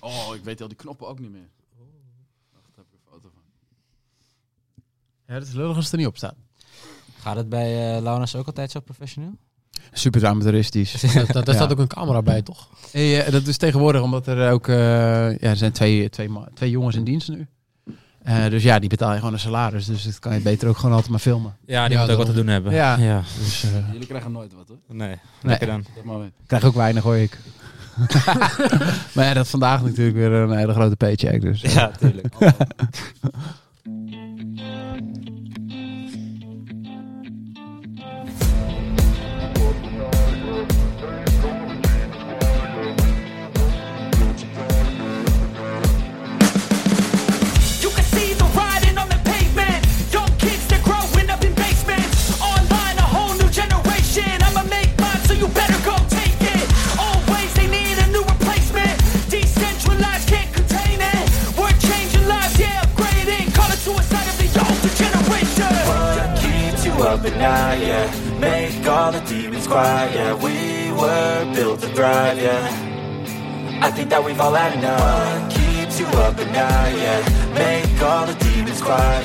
Oh, ik weet al die knoppen ook niet meer. Wacht, daar heb ik een foto van. Ja, dat is lullig als het er niet op staat. Gaat het bij eh Launas ook altijd zo professioneel? Super amateuristisch. Dat, dat, daar Ja. staat ook een camera bij, toch? Hey, eh, dat is tegenwoordig omdat er ook... eh, ja, er zijn twee, twee, ma- twee jongens in dienst nu. Eh, dus ja, die betaal je gewoon een salaris. Dus dat kan je beter ook gewoon altijd maar filmen. Ja, die Ja, moet ook wat te daarom. doen hebben. Ja. ja. Dus eh Jullie krijgen nooit wat, hoor. Nee, lekker dan. Dat maar krijg ook weinig hoor ik. maar ja, dat is vandaag natuurlijk weer een hele grote paycheck. Dus, eh. Ja, tuurlijk. yeah Make the yeah We were built to thrive, yeah I think that we've all had enough What keeps you up at night, yeah Make the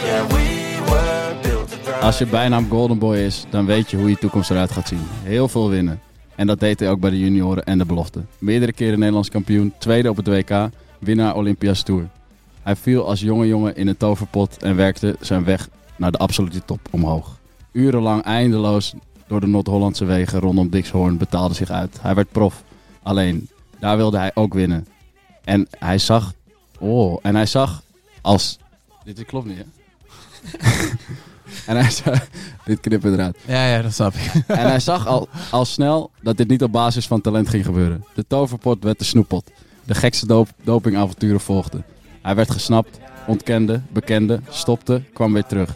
yeah We were built to Als je bijnaam Golden Boy is, dan weet je hoe je toekomst eruit gaat zien. Heel veel winnen. En dat deed hij ook bij de junioren en de belofte. Meerdere keren Nederlands kampioen, tweede op het WK, winnaar Olympia's Tour. Hij viel als jonge jongen in een toverpot en werkte zijn weg naar de absolute top omhoog. Urenlang eindeloos door de Noord-Hollandse wegen rondom Dixhoorn betaalde zich uit. Hij werd prof. Alleen, daar wilde hij ook winnen. En hij zag... Oh, en hij zag als... Dit klopt niet, hè? en hij zag... Dit knippen eruit. Ja, ja, dat snap ik. En hij zag al, al snel dat dit niet op basis van talent ging gebeuren. De toverpot werd de snoeppot. De gekste dopingavonturen volgden. Hij werd gesnapt, ontkende, bekende, stopte, kwam weer terug.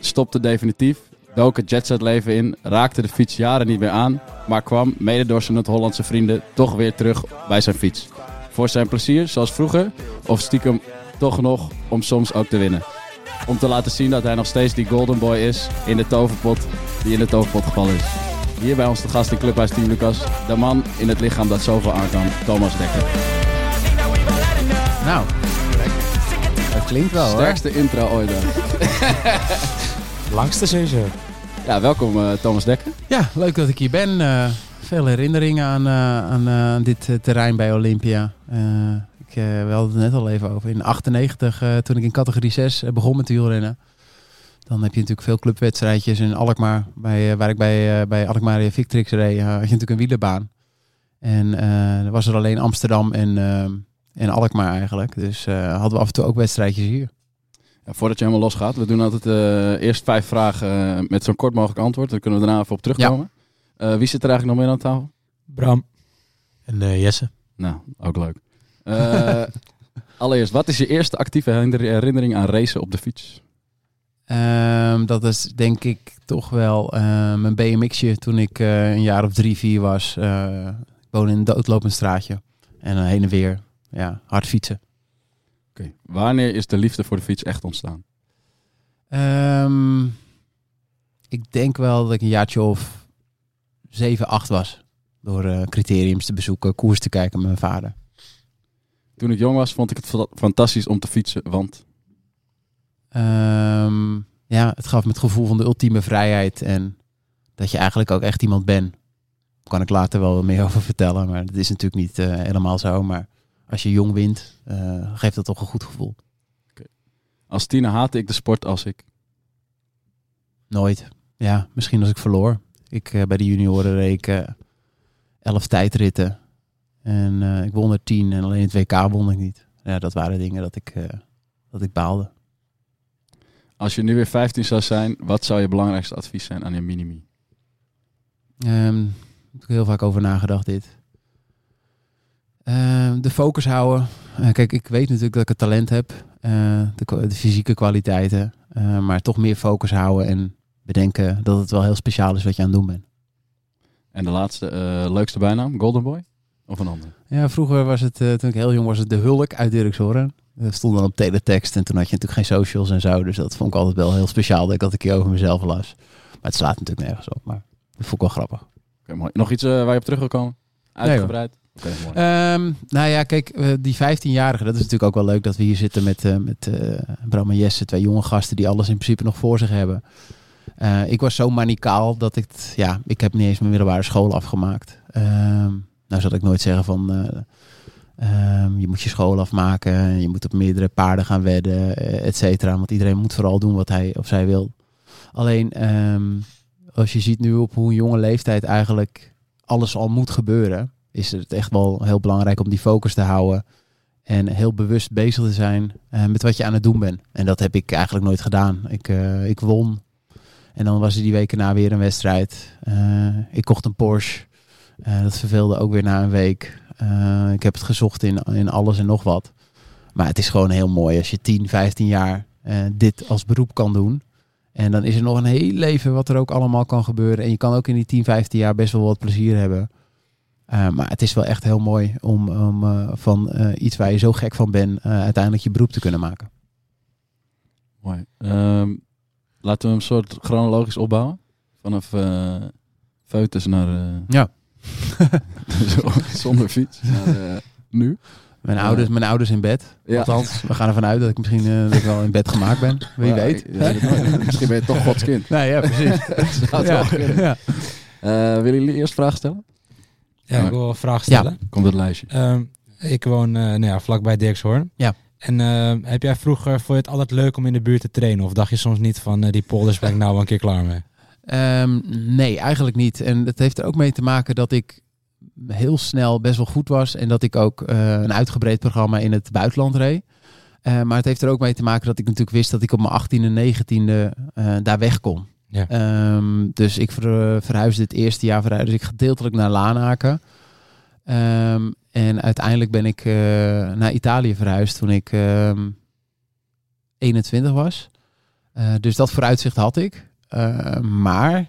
Stopte definitief, dook het jetsetleven in, raakte de fiets jaren niet meer aan, maar kwam, mede door zijn Hollandse vrienden, toch weer terug bij zijn fiets. Voor zijn plezier, zoals vroeger, of stiekem toch nog om soms ook te winnen. Om te laten zien dat hij nog steeds die golden boy is in de toverpot die in de toverpot gevallen is. Hier bij ons de gast in Clubhuis Team Lucas, de man in het lichaam dat zoveel aan kan, Thomas Dekker. Nou, dat klinkt wel hoor. Sterkste intro ooit. hè. Langste sowieso. Ja, welkom eh, Thomas Dekker. Ja, leuk dat ik hier ben. Eh, veel herinneringen aan, eh, aan dit terrein bij Olympia. Ik, we hadden het net al even over. In 98, eh, toen ik in categorie 6 eh, begon met wielrennen. Dan heb je natuurlijk veel clubwedstrijdjes. In Alkmaar, bij, waar ik bij, bij Alkmaar Victrix reed, had je natuurlijk een wielenbaan. En er was er alleen Amsterdam en, en Alkmaar eigenlijk. Dus hadden we af en toe ook wedstrijdjes hier. Ja, voordat je helemaal losgaat, we doen altijd eh, eerst vijf vragen met zo'n kort mogelijk antwoord. Dan kunnen we daarna even op terugkomen. Eh, wie zit er eigenlijk nog meer aan tafel? Bram. En eh, Jesse. Nou, ook leuk. Eh, allereerst, wat is je eerste actieve herinner- herinnering aan racen op de fiets? Ehm, dat is denk ik toch wel ehm, mijn BMX'je toen ik eh, een jaar of drie, vier was. Eh, ik woon in een doodlopend straatje. En eh, heen en weer. Ja, hard fietsen. Wanneer is de liefde voor de fiets echt ontstaan? Ehm, ik denk wel dat ik een jaartje of zeven, acht was. Door eh, criteriums te bezoeken, koers te kijken met mijn vader. Toen ik jong was, vond ik het fa- fantastisch om te fietsen, want... Ehm, ja, het gaf me het gevoel van de ultieme vrijheid. En dat je eigenlijk ook echt iemand bent. Daar kan ik later wel meer over vertellen. Maar dat is natuurlijk niet eh, helemaal zo. Maar als je jong wint, eh, geeft dat toch een goed gevoel. Als tiener haatte ik de sport als ik... Nooit. Ja, misschien als ik verloor. Ik, eh, bij de junioren reed ik eh, elf tijdritten. En ik won er tien en alleen het WK won ik niet. Ja, dat waren dingen dat ik, dat ik baalde. Als je nu weer 15 zou zijn, wat zou je belangrijkste advies zijn aan je minimi? Ehm heb ik heel vaak over nagedacht dit. Ehm, de focus houden. Eh, kijk, ik weet natuurlijk dat ik het talent heb. eh, de, fysieke kwaliteiten. eh, maar toch meer focus houden en bedenken dat het wel heel speciaal is wat je aan het doen bent. En de laatste, leukste bijnaam, Golden Boy? Of een ander? Ja, vroeger was het, toen ik heel jong was, het de Hulk uit Dirkshoorn. Dat stond dan op teletext en toen had je natuurlijk geen socials en zo. Dus dat vond ik altijd wel heel speciaal dat ik dat een keer over mezelf las. Maar het slaat natuurlijk nergens op, maar dat vond ik wel grappig. Oké, mooi. Nog iets waar je op terug wil komen? Uitgebreid? Ehm, nou ja, kijk, eh, die 15-jarige, dat is natuurlijk ook wel leuk dat we hier zitten met, eh, met eh, Bram en Jesse, twee jonge gasten die alles in principe nog voor zich hebben. Ik was zo manicaal dat ik, ja, ik heb niet eens mijn middelbare school afgemaakt. Ehm, nou zal ik nooit zeggen van, eh, ehm, je moet je school afmaken, en je moet op meerdere paarden gaan wedden, et cetera. Want iedereen moet vooral doen wat hij of zij wil. Alleen, als je ziet nu op hoe een jonge leeftijd eigenlijk alles al moet gebeuren, is het echt wel heel belangrijk om die focus te houden. En heel bewust bezig te zijn eh, met wat je aan het doen bent. En dat heb ik eigenlijk nooit gedaan. Ik, eh, ik won. En dan was er die weken na weer een wedstrijd. Eh, ik kocht een Porsche. Dat verveelde ook weer na een week. Ik heb het gezocht in, in alles en nog wat. Maar het is gewoon heel mooi als je 10, 15 jaar dit als beroep kan doen. En dan is er nog een heel leven wat er ook allemaal kan gebeuren. En je kan ook in die 10, 15 jaar best wel wat plezier hebben. Uh, maar het is wel echt heel mooi om, om uh, van uh, iets waar je zo gek van bent, uiteindelijk je beroep te kunnen maken. Mooi. Um, laten we hem soort chronologisch opbouwen. Vanaf uh, foetus naar... ja. zonder fiets. Naar, nu. Mijn, ouders, mijn ouders in bed. Ja. Althans, we gaan ervan uit dat ik misschien dat ik wel in bed gemaakt ben. Wie ja, weet. Ja, misschien ben je toch Gods kind. Nee, ja, precies. dat ja. ja. Willen jullie eerst vragen stellen? Ja, ik wil wel een vraag stellen. Komt het lijstje. Uh, ik woon uh, nou ja, vlakbij Dirkshoorn. Ja. En uh, heb jij vroeger, vond je het altijd leuk om in de buurt te trainen? Of dacht je soms niet van uh, die polders ben ik nou wel een keer klaar mee? Um, nee, eigenlijk niet. En het heeft er ook mee te maken dat ik heel snel best wel goed was. En dat ik ook uh, een uitgebreid programma in het buitenland reed. Maar het heeft er ook mee te maken dat ik natuurlijk wist dat ik op mijn 18e en 19e uh, daar weg kon. Ja. Um, dus ik ver, verhuisde het eerste jaar verhuisde ik gedeeltelijk naar Lanaken. Um, en uiteindelijk ben ik uh, naar Italië verhuisd toen ik 21 was. Uh, dus dat vooruitzicht had ik. Maar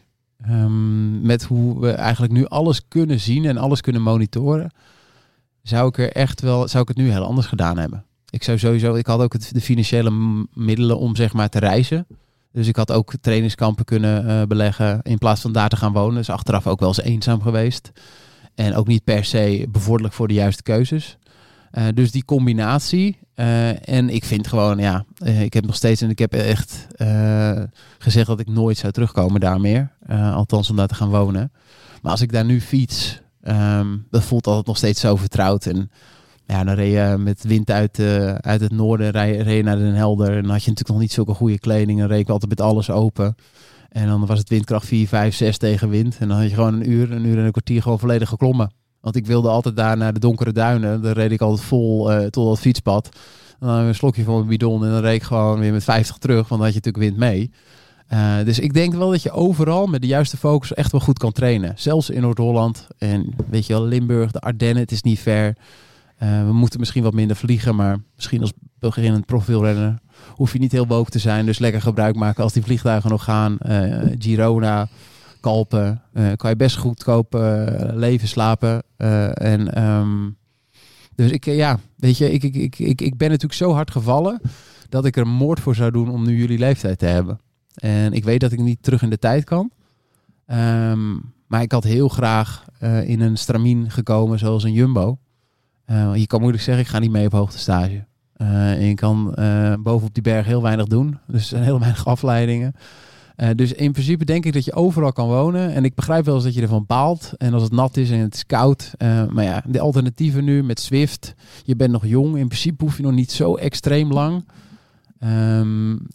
met hoe we eigenlijk nu alles kunnen zien en alles kunnen monitoren, zou ik er echt wel, zou ik het nu heel anders gedaan hebben. Ik zou sowieso, ik had ook de financiële middelen om zeg maar te reizen. Dus ik had ook trainingskampen kunnen uh, beleggen in plaats van daar te gaan wonen. Dus achteraf ook wel eens eenzaam geweest. En ook niet per se bevorderlijk voor de juiste keuzes. Uh, dus die combinatie. Uh, en ik vind gewoon, ja, ik heb nog steeds en ik heb echt gezegd dat ik nooit zou terugkomen daar meer. althans om daar te gaan wonen. Maar als ik daar nu fiets, um, dat voelt altijd nog steeds zo vertrouwd. En ja, dan reed je met wind uit, uit het noorden, reed, naar Den Helder. En dan had je natuurlijk nog niet zulke goede kleding. En reed ik altijd met alles open. En dan was het windkracht 4, 5, 6 tegen wind. En dan had je gewoon een uur, een uur en een kwartier gewoon volledig geklommen. Want ik wilde altijd daar naar de donkere duinen. Daar reed ik altijd vol uh, tot het fietspad. Dan een slokje van mijn bidon en dan reed ik gewoon weer met 50 terug. Want dan had je natuurlijk wind mee. Uh, dus ik denk wel dat je overal met de juiste focus echt wel goed kan trainen. Zelfs in Noord-Holland en weet je wel, Limburg, de Ardennen, het is niet ver. Uh, we moeten misschien wat minder vliegen, maar misschien als beginnend profielrenner hoef je niet heel woke te zijn. Dus lekker gebruik maken als die vliegtuigen nog gaan. Uh, Girona, Kalpen, uh, kan je best goedkoop leven, slapen. en um, dus ik, ja, weet je, ik, ik, ik, ik, ik ben natuurlijk zo hard gevallen dat ik er moord voor zou doen om nu jullie leeftijd te hebben. En ik weet dat ik niet terug in de tijd kan. Um, maar ik had heel graag in een stramien gekomen zoals een Jumbo. Uh, je kan moeilijk zeggen, ik ga niet mee op hoogtestage. Uh, en je kan uh, bovenop die berg heel weinig doen. Dus er zijn heel weinig afleidingen. Dus in principe denk ik dat je overal kan wonen. En ik begrijp wel eens dat je ervan baalt. En als het nat is en het is koud. maar ja, de alternatieven nu met Swift. Je bent nog jong. In principe hoef je nog niet zo extreem lang. Um,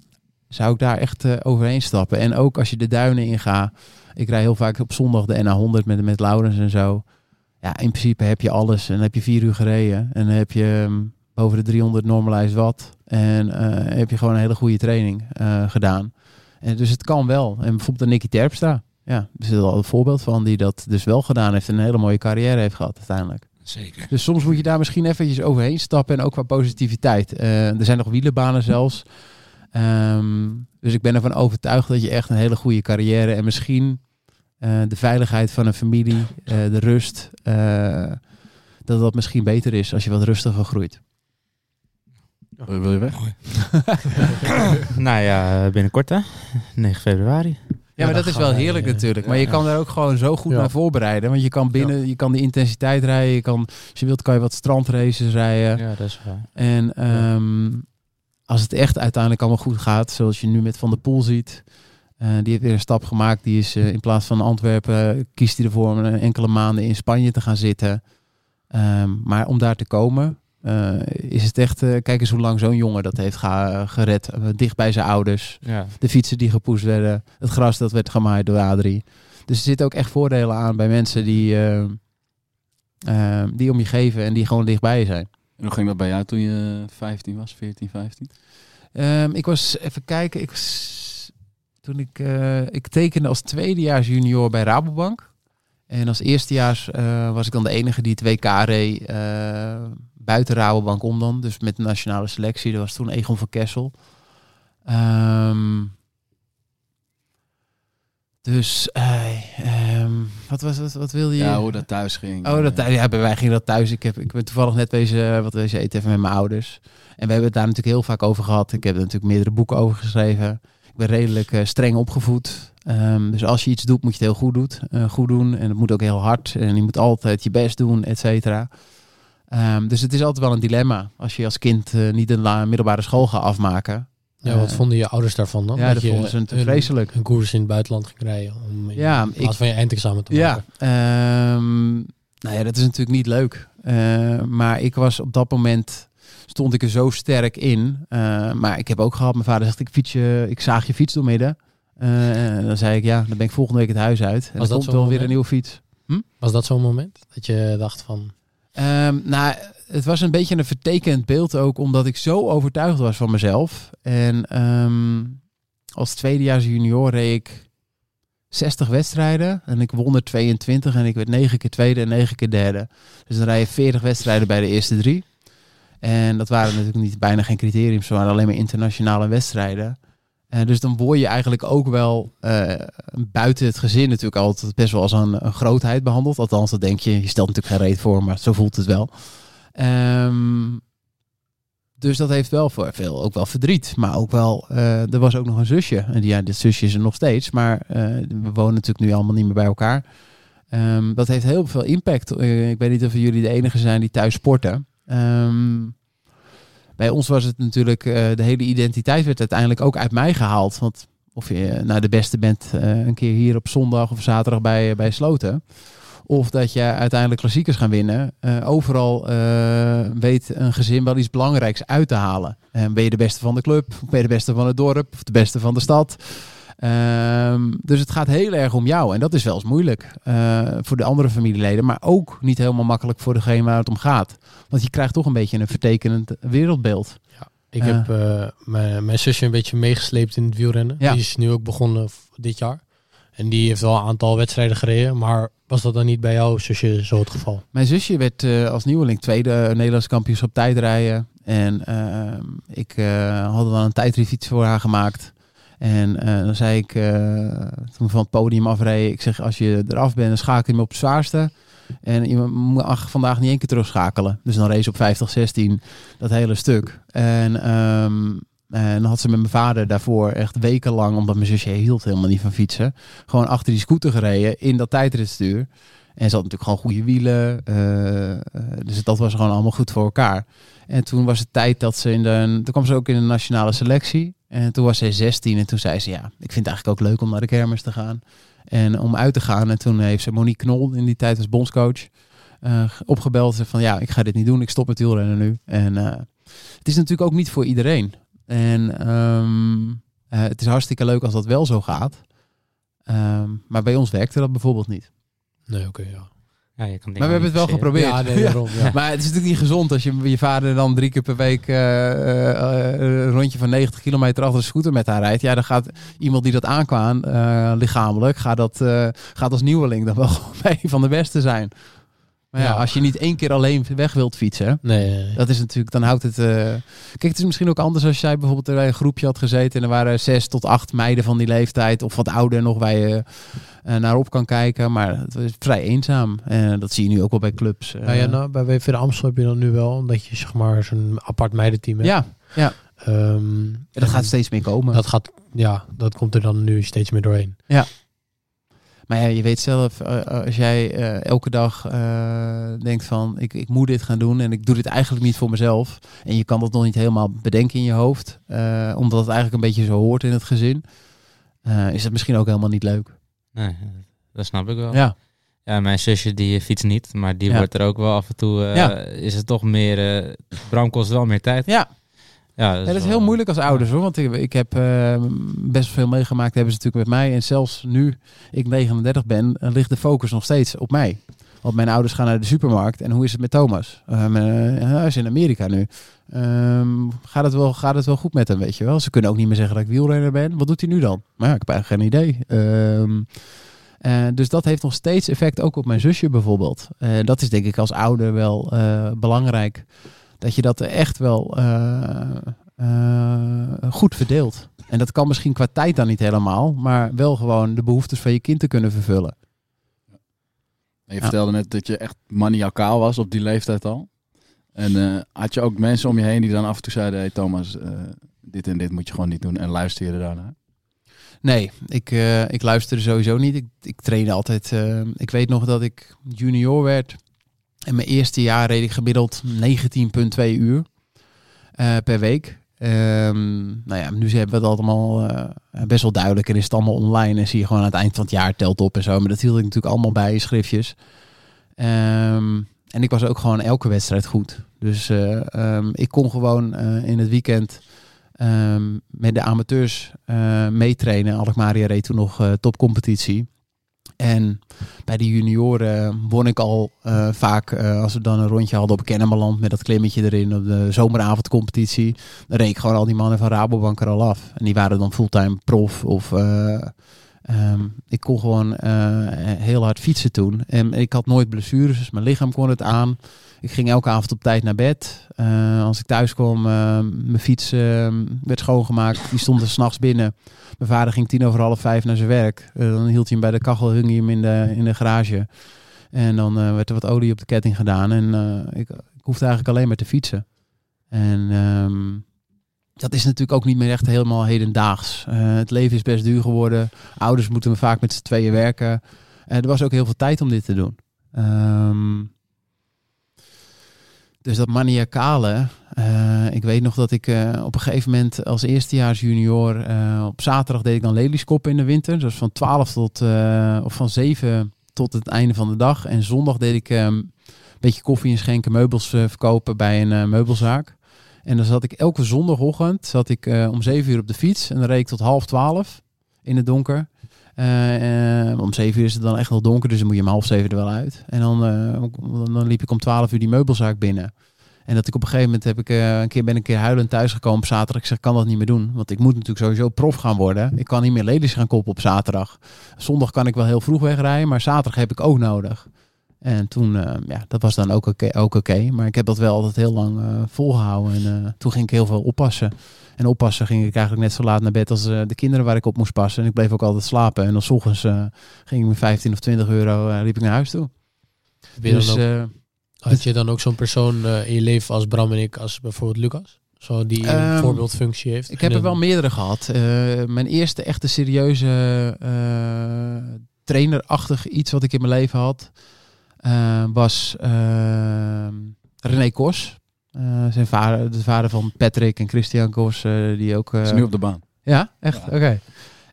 zou ik daar echt overheen stappen. En ook als je de duinen ingaat. Ik rij heel vaak op zondag de NA100 met, met Laurens en zo. Ja, in principe heb je alles. En dan heb je vier uur gereden. En dan heb je... Um, boven de 300 normalized watt. En uh, heb je gewoon een hele goede training uh, gedaan. En dus het kan wel. En bijvoorbeeld de Nicky Terpstra. Ja, er is al een voorbeeld van die dat dus wel gedaan heeft en een hele mooie carrière heeft gehad uiteindelijk. Zeker. Dus soms moet je daar misschien eventjes overheen stappen en ook qua positiviteit. Uh, er zijn nog wielenbanen zelfs. Um, dus ik ben ervan overtuigd dat je echt een hele goede carrière en misschien de veiligheid van een familie, de rust, dat dat misschien beter is als je wat rustiger groeit. Wil je weg? nou ja, binnenkort hè? 9 februari. Ja, maar dat is wel heerlijk eh, natuurlijk. Maar je kan daar ook gewoon zo goed Ja. naar voorbereiden. Want je kan binnen, je kan de intensiteit rijden. Je kan, als je wilt, kan je wat strandraces rijden. Ja, dat is waar. En ehm, als het echt uiteindelijk allemaal goed gaat, zoals je nu met Van der Poel ziet. Eh, die heeft weer een stap gemaakt. Die is eh, in plaats van Antwerpen, eh, kiest hij ervoor om enkele maanden in Spanje te gaan zitten. Ehm, maar om daar te komen, eh, is het echt, eh, kijk eens hoe lang zo'n jongen dat heeft ga- gered. dicht bij zijn ouders. Ja. De fietsen die gepoest werden. Het gras dat werd gemaaid door Adrie. Dus er zitten ook echt voordelen aan bij mensen die, die om je geven en die gewoon dichtbij je zijn. En hoe ging dat bij jou toen je 15 was, 14, 15? Ehm, ik was, even kijken, ik was, toen ik, eh, ik tekende als tweedejaars junior bij Rabobank. En als eerstejaars eh, was ik dan de enige die het WK reed eh, buiten Rabobank om dan. Dus met de nationale selectie. Dat was toen Egon van Kessel. Ehm, dus, eh, ehm, wat, was, wat, wat wilde je? Ja, hoe dat thuis ging. Oh, dat, ja, bij wij ging dat thuis. Ik, heb, ik ben toevallig net wezen, wat wezen eten even met mijn ouders. En we hebben het daar natuurlijk heel vaak over gehad. Ik heb er natuurlijk meerdere boeken over geschreven. Ik ben redelijk eh, streng opgevoed. Ehm, dus als je iets doet, moet je het heel goed, doet, eh, goed doen. En het moet ook heel hard. En je moet altijd je best doen, et cetera. Ehm, dus het is altijd wel een dilemma. Als je als kind eh, niet een middelbare school gaat afmaken. Ja, wat vonden je ouders daarvan dan? Ja, dat je vonden ze vreselijk. Een koers in het buitenland ging rijden. Om in, Ja, plaats ik- van je eindexamen te Ja, maken. ehm, nou ja, dat is natuurlijk niet leuk. Maar ik was op dat moment, stond ik er zo sterk in. Eh, maar ik heb ook gehad, mijn vader zegt, ik, fiets je, ik zaag je fiets door midden. Eh, en dan zei ik, ja, dan ben ik volgende week het huis uit. En dan dat komt wel weer een nieuwe fiets. Was dat zo'n moment? Dat je dacht van... Ehm, nou, het was een beetje een vertekend beeld ook, omdat ik zo overtuigd was van mezelf. En ehm, als tweedejaars junior reed ik 60 wedstrijden en ik won er 22 en ik werd 9 keer tweede en 9 keer derde. Dus dan rij je 40 wedstrijden bij de eerste drie. En dat waren natuurlijk niet, bijna geen criteriums, ze waren alleen maar internationale wedstrijden. Eh, dus dan word je eigenlijk ook wel eh, buiten het gezin natuurlijk altijd best wel als een, een grootheid behandeld. Althans, dat denk je. Je stelt natuurlijk geen reet voor, maar zo voelt het wel. Ehm, dus dat heeft wel voor veel ook wel verdriet. Maar ook wel, eh, er was ook nog een zusje. En ja, dit zusje is er nog steeds. Maar we wonen natuurlijk nu allemaal niet meer bij elkaar. Ehm, dat heeft heel veel impact. Ik weet niet of jullie de enige zijn die thuis sporten. Ehm, bij ons was het natuurlijk, eh, de hele identiteit werd uiteindelijk ook uit mij gehaald. Want of je eh, nou de beste bent eh, een keer hier op zondag of zaterdag bij, bij Sloten. Of dat je uiteindelijk klassiekers gaan winnen. Overal weet een gezin wel iets belangrijks uit te halen. En ben je de beste van de club? Ben je de beste van het dorp? Of de beste van de stad? Ehm, dus het gaat heel erg om jou. En dat is wel eens moeilijk eh, voor de andere familieleden. Maar ook niet helemaal makkelijk voor degene waar het om gaat. Want je krijgt toch een beetje een vertekenend wereldbeeld. Ik Ja. heb eh, mijn, mijn zusje een beetje meegesleept in het wielrennen. Ja. Die is nu ook begonnen dit jaar. En die heeft wel een aantal wedstrijden gereden. Maar was dat dan niet bij jouw zusje zo het geval? Mijn zusje werd eh, als nieuweling tweede eh, Nederlands kampioenschap tijdrijden. En ehm, ik eh had wel een tijdritfiets voor haar gemaakt. En eh, dan zei ik, eh, toen van het podium afreden, ik zeg als je eraf bent, dan schakel je me op het zwaarste. En je moet vandaag niet één keer terugschakelen. Dus dan race op 50, 16, dat hele stuk. En, ehm, en dan had ze met mijn vader daarvoor echt wekenlang, omdat mijn zusje hield helemaal niet van fietsen, gewoon achter die scooter gereden in dat tijdritstuur. En ze had natuurlijk gewoon goede wielen. eh, dus dat was gewoon allemaal goed voor elkaar. En toen was het tijd dat ze in de. Toen kwam ze ook in de nationale selectie. En toen was zij 16. En toen zei ze: Ja, ik vind het eigenlijk ook leuk om naar de kermis te gaan. En om uit te gaan. En toen heeft ze Monique Knol, in die tijd als bondscoach, eh, opgebeld. Ze van ja, ik ga dit niet doen. Ik stop met wielrennen nu. En eh, het is natuurlijk ook niet voor iedereen. En ehm, eh, het is hartstikke leuk als dat wel zo gaat. Ehm, maar bij ons werkte dat bijvoorbeeld niet. Nee, oké, ja. Ja, je kan Maar we hebben het wel geprobeerd. Ja, nee, daarom, ja. Maar het is natuurlijk niet gezond als je je vader dan drie keer per week eh, eh, een rondje van 90 kilometer achter de scooter met haar rijdt. Ja, dan gaat iemand die dat aankwam, eh, lichamelijk, gaat, dat, eh, gaat als nieuweling dan wel gewoon bij een van de beste zijn. Maar ja, Ja. als je niet één keer alleen weg wilt fietsen, Nee, nee, nee. dat is natuurlijk, dan houdt het... eh, Kijk, het is misschien ook anders als jij bijvoorbeeld bij een groepje had gezeten en er waren zes tot acht meiden van die leeftijd of wat ouder nog je eh, naar op kan kijken. Maar het is vrij eenzaam. En dat zie je nu ook wel bij clubs. eh. Nou ja, nou, bij WV de Amstel heb je dan nu wel, omdat je zeg maar zo'n apart meidenteam hebt. ja, ja. En dat gaat steeds meer komen. dat gaat, ja, dat komt er dan nu steeds meer doorheen. Maar ja, je weet zelf, eh, als jij eh, elke dag eh, denkt van ik, ik moet dit gaan doen en ik doe dit eigenlijk niet voor mezelf. En je kan dat nog niet helemaal bedenken in je hoofd, eh, omdat het eigenlijk een beetje zo hoort in het gezin. eh, is het misschien ook helemaal niet leuk. Nee, dat snap ik wel. Ja, Ja, mijn zusje die fietst niet, maar die Ja. wordt er ook wel af en toe. eh, Ja. Is het toch meer. eh Bram kost wel meer tijd. ja. Ja, Ja, dat is wel- heel moeilijk als ouders hoor. Want ik, ik heb eh, best veel meegemaakt, hebben ze natuurlijk met mij. En zelfs nu ik 39 ben, ligt de focus nog steeds op mij. Want mijn ouders gaan naar de supermarkt. En hoe is het met Thomas? Eh, hij is in Amerika nu. Ehm, gaat, het wel, gaat het wel goed met hem, weet je wel? Ze kunnen ook niet meer zeggen dat ik wielrenner ben. Wat doet hij nu dan? Maar ja, ik heb eigenlijk geen idee. Ehm, eh, dus dat heeft nog steeds effect ook op mijn zusje bijvoorbeeld. Eh, dat is denk ik als ouder wel belangrijk. Dat je dat echt wel goed verdeelt. En dat kan misschien qua tijd dan niet helemaal, maar wel gewoon de behoeftes van je kind te kunnen vervullen. Je vertelde net dat je echt maniacaal was op die leeftijd al. En eh, had je ook mensen om je heen die dan af en toe zeiden... Hey Thomas, eh, dit en dit moet je gewoon niet doen. En luister je er daarnaar? Nee, ik, eh, ik luisterde sowieso niet. Ik, ik trainde altijd. ik weet nog dat ik junior werd. En mijn eerste jaar reed ik gemiddeld 19,2 uur per week. Ehm, nou ja, nu hebben we het allemaal eh, best wel duidelijk. En is het allemaal online. En zie je gewoon aan het eind van het jaar telt op en zo. Maar dat hield ik natuurlijk allemaal bij in schriftjes. Ehm, en ik was ook gewoon elke wedstrijd goed. Dus eh, ehm, ik kon gewoon eh, in het weekend met de amateurs meetrainen. Alkmaria reed toen nog topcompetitie. En bij de junioren won ik al eh, vaak, eh, als we dan een rondje hadden op Kennemerland met dat klimmetje erin op de zomeravondcompetitie, dan reed ik gewoon al die mannen van Rabobank er al af. En die waren dan fulltime prof of eh, ehm, ik kon gewoon eh, heel hard fietsen toen. En ik had nooit blessures, dus mijn lichaam kon het aan. Ik ging elke avond op tijd naar bed. Eh, als ik thuis kwam, eh, mijn fiets eh, werd schoongemaakt. Die stond er s'nachts binnen. Mijn vader ging tien over half vijf naar zijn werk. Dan hield hij hem bij de kachel, hing hij hem in de, in de garage. En dan werd er wat olie op de ketting gedaan. En ik, ik hoefde eigenlijk alleen maar te fietsen. En ehm, dat is natuurlijk ook niet meer echt helemaal hedendaags. Eh, het leven is best duur geworden. Ouders moeten vaak met z'n tweeën werken. En er was ook heel veel tijd om dit te doen. Ehm, dus dat maniacale. eh, ik weet nog dat ik eh, op een gegeven moment als eerstejaars junior eh, op zaterdag deed ik dan lelieskoppen in de winter. Dus van 12 tot eh, of van 7 tot het einde van de dag. En zondag deed ik eh, een beetje koffie inschenken, meubels eh, verkopen bij een eh, meubelzaak. En dan zat ik elke zondagochtend zat ik, eh, om 7 uur op de fiets en dan reed ik tot half 12 in het donker. Eh, om 7 uur is het dan echt wel donker, dus dan moet je om half 7 er wel uit. En dan, eh, dan liep ik om 12 uur die meubelzaak binnen. En dat ik op een gegeven moment heb ik een keer ben ik een keer huilend thuisgekomen op zaterdag. Ik zeg, kan dat niet meer doen. Want ik moet natuurlijk sowieso prof gaan worden. Ik kan niet meer ladies gaan koppen op zaterdag. Zondag kan ik wel heel vroeg wegrijden, maar zaterdag heb ik ook nodig. En toen, eh, ja, dat was dan ook oké. ook oké. Maar ik heb dat wel altijd heel lang eh, volgehouden. En eh, toen ging ik heel veel oppassen. En oppassen ging ik eigenlijk net zo laat naar bed als de kinderen waar ik op moest passen. En ik bleef ook altijd slapen. En dan 's ochtends ging ik met 15 of 20 euro liep ik naar huis toe. Dus ook- Had je dan ook zo'n persoon in je leven als Bram en ik, als bijvoorbeeld Lucas? Zo die een Ehm, voorbeeldfunctie heeft. Ik heb er wel meerdere gehad. Eh, mijn eerste echte serieuze trainerachtig iets wat ik in mijn leven had, eh, was eh, René Kos. Eh, zijn vader, de vader van Patrick en Christian Kos, eh, die ook... eh, is nu op de baan. ja, echt? Oké.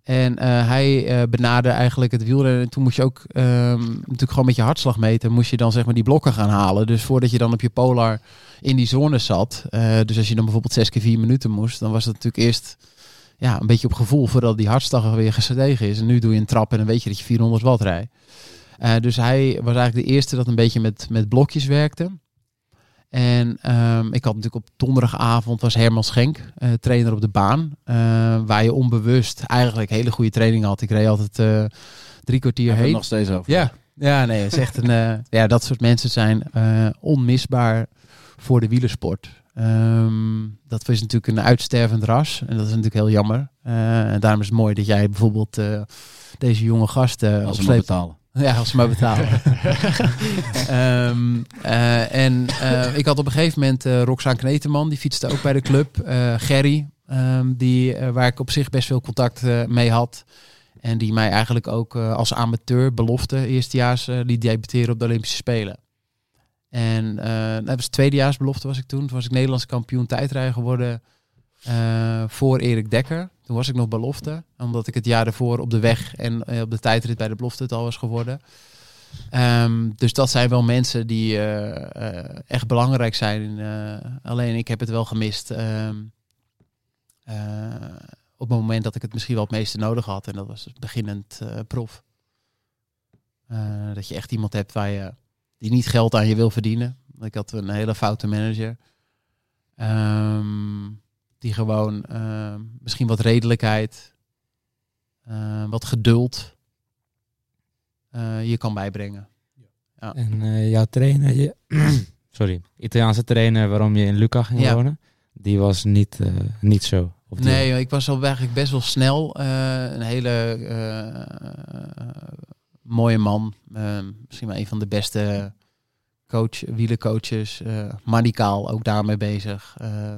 En eh, hij eh benaderde eigenlijk het wielrennen. En toen moest je ook ehm, natuurlijk gewoon met je hartslag meten. Moest je dan zeg maar die blokken gaan halen. Dus voordat je dan op je polar in die zone zat. eh, dus als je dan bijvoorbeeld 6 keer 4 minuten moest. Dan was dat natuurlijk eerst ja, een beetje op gevoel voordat die hartslag weer gestegen is. En nu doe je een trap en dan weet je dat je 400 watt rijdt. Eh, dus hij was eigenlijk de eerste dat een beetje met, met blokjes werkte. En ehm, ik had natuurlijk op donderdagavond was Herman Schenk, eh, trainer op de baan. eh, waar je onbewust eigenlijk hele goede training had. Ik reed altijd drie kwartier heen. nog steeds over. Ja, ja, nee, het is echt een. ja, dat soort mensen zijn onmisbaar voor de wielersport. Ehm, dat is natuurlijk een uitstervend ras. En dat is natuurlijk heel jammer. En daarom is het mooi dat jij bijvoorbeeld deze jonge gasten Als ze betalen. Ja, als ze maar betalen. Ehm, eh, en eh, ik had op een gegeven moment eh Roxaan Kneteman, die fietste ook bij de club. Gerry, ehm, die, waar ik op zich best veel contact mee had. En die mij eigenlijk ook als amateur belofte eerstejaars liet debuteren op de Olympische Spelen. En dat was tweedejaarsbelofte was ik toen. Toen was ik Nederlands kampioen tijdrijden geworden voor Erik Dekker. Toen was ik nog belofte, omdat ik het jaar daarvoor op de weg en eh, op de tijdrit bij de belofte het al was geworden. Ehm, dus dat zijn wel mensen die eh, eh, echt belangrijk zijn. Alleen ik heb het wel gemist ehm, eh, op het moment dat ik het misschien wel het meeste nodig had. En dat was beginnend prof. Dat je echt iemand hebt waar je, die niet geld aan je wil verdienen. Ik had een hele foute manager. Ehm, die gewoon ehm, misschien wat redelijkheid, eh, wat geduld eh, je kan bijbrengen. En eh, jouw trainer, je, sorry, Italiaanse trainer waarom je in Lucca ging Ja. wonen, die was niet, eh, niet zo. Of die- Nee, ik was al eigenlijk best wel snel. eh, een hele eh, mooie man. Eh, misschien wel een van de beste coach, wielercoaches. eh manicaal, ook daarmee bezig. Eh,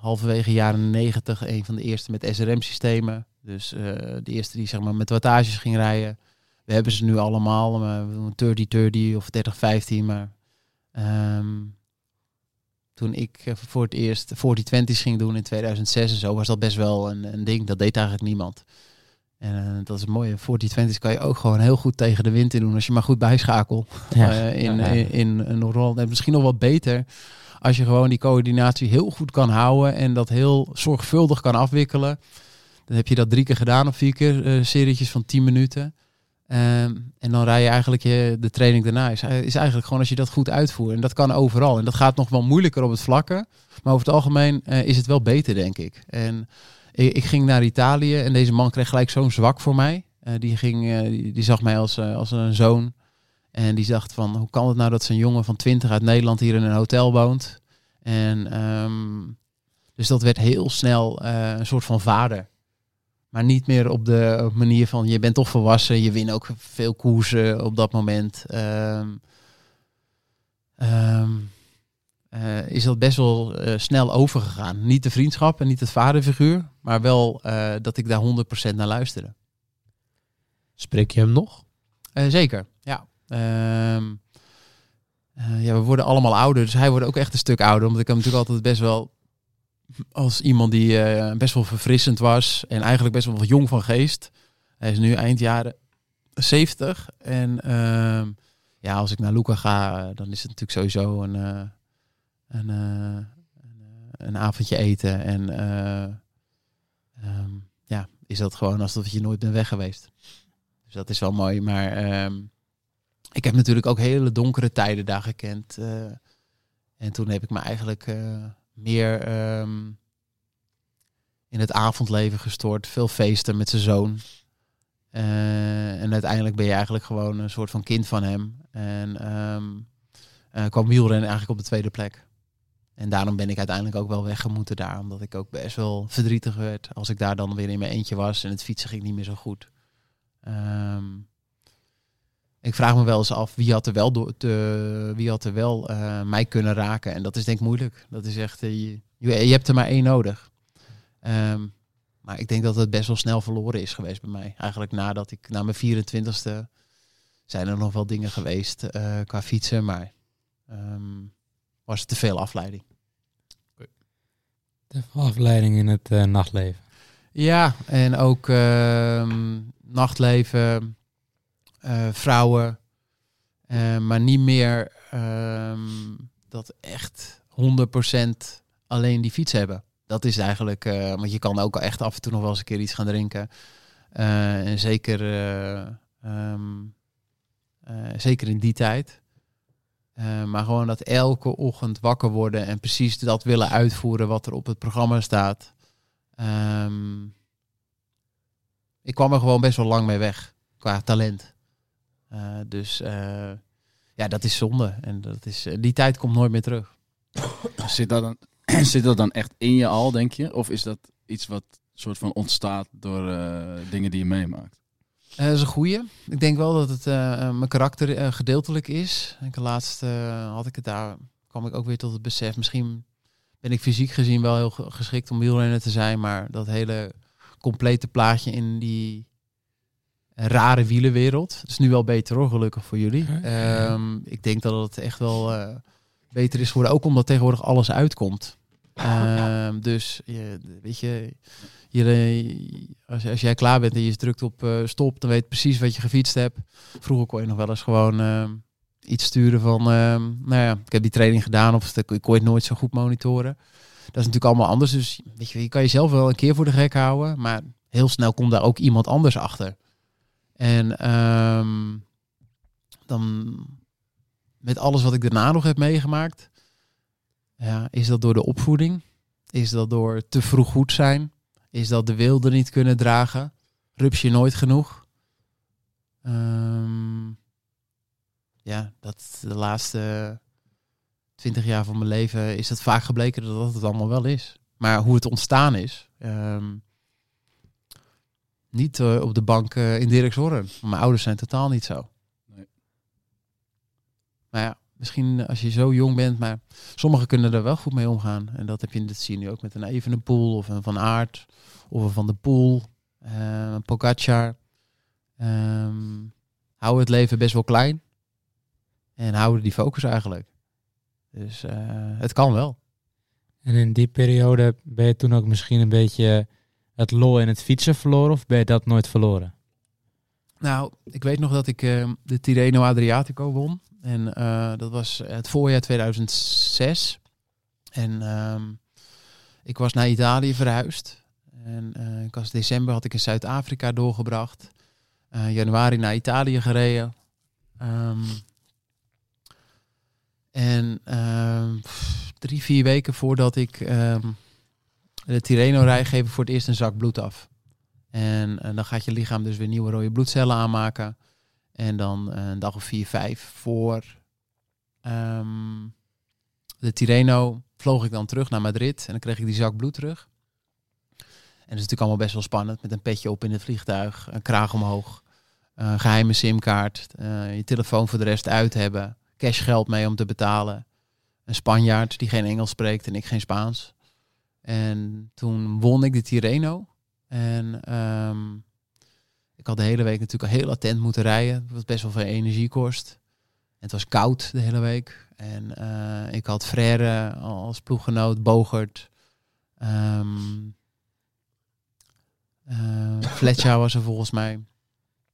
halverwege jaren negentig een van de eerste met SRM-systemen. Dus eh, de eerste die zeg maar, met wattages ging rijden. We hebben ze nu allemaal. maar we doen 30-30 of 30-15. Maar ehm, toen ik eh, voor het eerst 40-20's ging doen in 2006 en zo, was dat best wel een, een ding. Dat deed eigenlijk niemand. En eh, dat is het mooie. 40-20's kan je ook gewoon heel goed tegen de wind in doen als je maar goed bijschakelt. Ja. In, Ja. in, in een rol. En misschien nog wel beter als je gewoon die coördinatie heel goed kan houden en dat heel zorgvuldig kan afwikkelen. Dan heb je dat drie keer gedaan of vier keer, eh serietjes van 10 minuten. Ehm, en dan rij je eigenlijk je, de training daarna. Is, is eigenlijk gewoon als je dat goed uitvoert. En dat kan overal. En dat gaat nog wel moeilijker op het vlakke. Maar over het algemeen eh, is het wel beter, denk ik. En ik, ging naar Italië en deze man kreeg gelijk zo'n zwak voor mij. Eh, die, ging, eh, die, zag mij als, eh, als een zoon. En die dacht van, hoe kan het nou dat zo'n jongen van 20 uit Nederland hier in een hotel woont? En ehm, dus dat werd heel snel eh, een soort van vader. Maar niet meer op de op manier van, je bent toch volwassen, je wint ook veel koersen op dat moment. Ehm, ehm, eh, is dat best wel eh, snel overgegaan. Niet de vriendschap en niet het vaderfiguur, maar wel dat ik daar 100% naar luisterde. Spreek je hem nog? Zeker, Ehm, eh, ja, we worden allemaal ouder, dus hij wordt ook echt een stuk ouder. Omdat ik hem natuurlijk altijd best wel als iemand die eh, best wel verfrissend was en eigenlijk best wel jong van geest. Hij is nu eind jaren 70 en ehm, ja, als ik naar Luca ga, eh, dan is het natuurlijk sowieso een, een, een, avondje eten en eh, ehm, ja, is dat gewoon alsof je nooit bent weg geweest. Dus dat is wel mooi. Maar ik heb natuurlijk ook hele donkere tijden daar gekend. eh, en toen heb ik me eigenlijk eh, meer ehm, in het avondleven gestort. Veel feesten met zijn zoon. Eh, en uiteindelijk ben je eigenlijk gewoon een soort van kind van hem. En ehm, eh, kwam wielrennen eigenlijk op de tweede plek. En daarom ben ik uiteindelijk ook wel weggemoeten daar. Omdat ik ook best wel verdrietig werd als ik daar dan weer in mijn eentje was. En het fietsen ging niet meer zo goed. Ehm, ik vraag me wel eens af wie had er wel, door, te, wie had er wel eh, mij kunnen raken. En dat is denk ik moeilijk. Dat is echt, eh, je, je, hebt er maar één nodig. Ehm, maar ik denk dat het best wel snel verloren is geweest bij mij. Eigenlijk nadat ik na mijn 24ste zijn er nog wel dingen geweest eh, qua fietsen, maar ehm, was het te veel afleiding. De afleiding in het nachtleven. Ja, en ook ehm, nachtleven, vrouwen, eh, maar niet meer ehm, dat echt 100% alleen die fiets hebben. Dat is eigenlijk, eh, want je kan ook echt af en toe nog wel eens een keer iets gaan drinken. Eh, en zeker, eh, ehm, eh, zeker in die tijd. Eh, maar gewoon dat elke ochtend wakker worden en precies dat willen uitvoeren wat er op het programma staat. Ehm, ik kwam er gewoon best wel lang mee weg qua talent. Eh, dus eh, ja, dat is zonde. En dat is, eh, die tijd komt nooit meer terug. Zit dat, dan, zit dat dan echt in je al, denk je? Of is dat iets wat soort van ontstaat door dingen die je meemaakt? Eh, dat is een goeie. Ik denk wel dat het mijn karakter gedeeltelijk is. Ik, laatst had ik het daar, kwam ik ook weer tot het besef. Misschien ben ik fysiek gezien wel heel ge- geschikt om wielrenner te zijn, maar dat hele complete plaatje in die rare wielenwereld. Het is nu wel beter hoor, gelukkig voor jullie. Ehm, ik denk dat het echt wel eh, beter is geworden, ook omdat tegenwoordig alles uitkomt. Ehm, dus je, weet je, je, eh, als, als jij klaar bent en je drukt op eh, stop, dan weet je precies wat je gefietst hebt. Vroeger kon je nog wel eens gewoon ehm, iets sturen van, nou ja, ik heb die training gedaan of ik kon je het nooit zo goed monitoren. Dat is natuurlijk allemaal anders. Dus weet je, je kan jezelf wel een keer voor de gek houden, maar heel snel komt daar ook iemand anders achter. En ehm, dan met alles wat ik daarna nog heb meegemaakt, ja, is dat door de opvoeding? Is dat door te vroeg goed zijn? Is dat de wilde niet kunnen dragen? Rups je nooit genoeg? Ehm, ja, dat de laatste twintig jaar van mijn leven is het vaak gebleken dat dat het allemaal wel is. Maar hoe het ontstaan is, ehm, niet eh, op de bank eh, in Dirkshorn. Mijn ouders zijn totaal niet zo. Nee. Maar ja, misschien als je zo jong bent, maar sommigen kunnen er wel goed mee omgaan. En dat heb je, dat zie je nu ook met een Evenepoel of een Van Aert of een Van de Poel, eh, een Pogacar. Ehm houden het leven best wel klein en houden die focus eigenlijk. Dus eh, het kan wel. En in die periode ben je toen ook misschien een beetje het lol in het fietsen verloren of ben je dat nooit verloren? Nou, ik weet nog dat ik eh, de Tirreno Adriatico won. En eh, dat was het voorjaar 2006. En ehm, ik was naar Italië verhuisd. En eh, ik was december had ik in Zuid-Afrika doorgebracht. Januari naar Italië gereden. Ehm, en ehm, drie, vier weken voordat ik de Tirreno rij, geef ik voor het eerst een zak bloed af. En, eh, dan gaat je lichaam dus weer nieuwe rode bloedcellen aanmaken. En dan eh, een dag of vier, vijf voor ehm, de Tirreno vloog ik dan terug naar Madrid. En dan kreeg ik die zak bloed terug. En dat is natuurlijk allemaal best wel spannend. Met een petje op in het vliegtuig, een kraag omhoog, een geheime simkaart, eh, je telefoon voor de rest uit hebben, cashgeld mee om te betalen. Een Spanjaard die geen Engels spreekt en ik geen Spaans. En toen won ik de Tirreno. En ehm, ik had de hele week natuurlijk al heel attent moeten rijden. Wat best wel veel energie kost. En het was koud de hele week. En eh, ik had Frère als ploeggenoot, Bogert. eh, Fletcher was er volgens mij.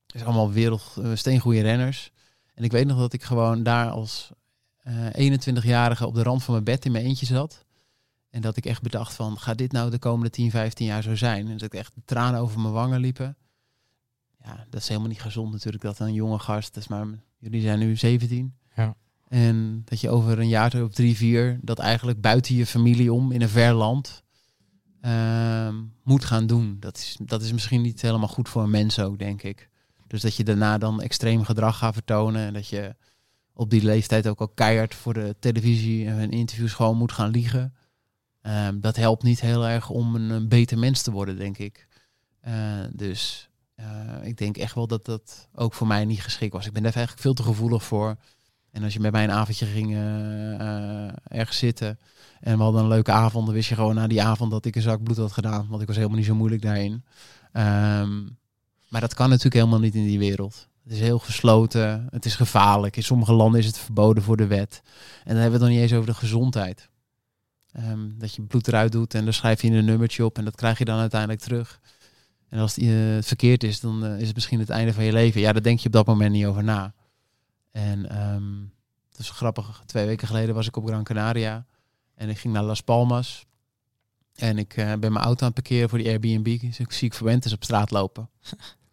Dus allemaal wereld, eh, steengoede renners. En ik weet nog dat ik gewoon daar als eh 21-jarige op de rand van mijn bed in mijn eentje zat. En dat ik echt bedacht van, gaat dit nou de komende 10, 15 jaar zo zijn? En dat ik echt de tranen over mijn wangen liepen. Ja, dat is helemaal niet gezond natuurlijk, dat een jonge gast, dat is maar, jullie zijn nu 17. Ja. En dat je over een jaar of drie, vier, dat eigenlijk buiten je familie om, in een ver land, ehm, moet gaan doen. Dat is, dat is misschien niet helemaal goed voor een mens ook, denk ik. Dus dat je daarna dan extreem gedrag gaat vertonen en dat je op die leeftijd ook al keihard voor de televisie en interviews gewoon moet gaan liegen. Ehm, dat helpt niet heel erg om een, beter mens te worden, denk ik. Eh, dus eh, ik denk echt wel dat dat ook voor mij niet geschikt was. Ik ben daar eigenlijk veel te gevoelig voor. En als je met mij een avondje ging eh, ergens zitten en we hadden een leuke avond, dan wist je gewoon na die avond dat ik een zak bloed had gedaan. Want ik was helemaal niet zo moeilijk daarin. Ehm, maar dat kan natuurlijk helemaal niet in die wereld. Het is heel gesloten, het is gevaarlijk. In sommige landen is het verboden voor de wet. En dan hebben we het nog niet eens over de gezondheid. Ehm, dat je bloed eruit doet en dan schrijf je een nummertje op en dat krijg je dan uiteindelijk terug. En als het eh, verkeerd is, dan eh, is het misschien het einde van je leven. Ja, daar denk je op dat moment niet over na. En ehm het is grappig, twee weken geleden was ik op Gran Canaria en ik ging naar Las Palmas. En ik eh, ben mijn auto aan het parkeren voor die Airbnb. Dus ik zie ik Fuentes op straat lopen.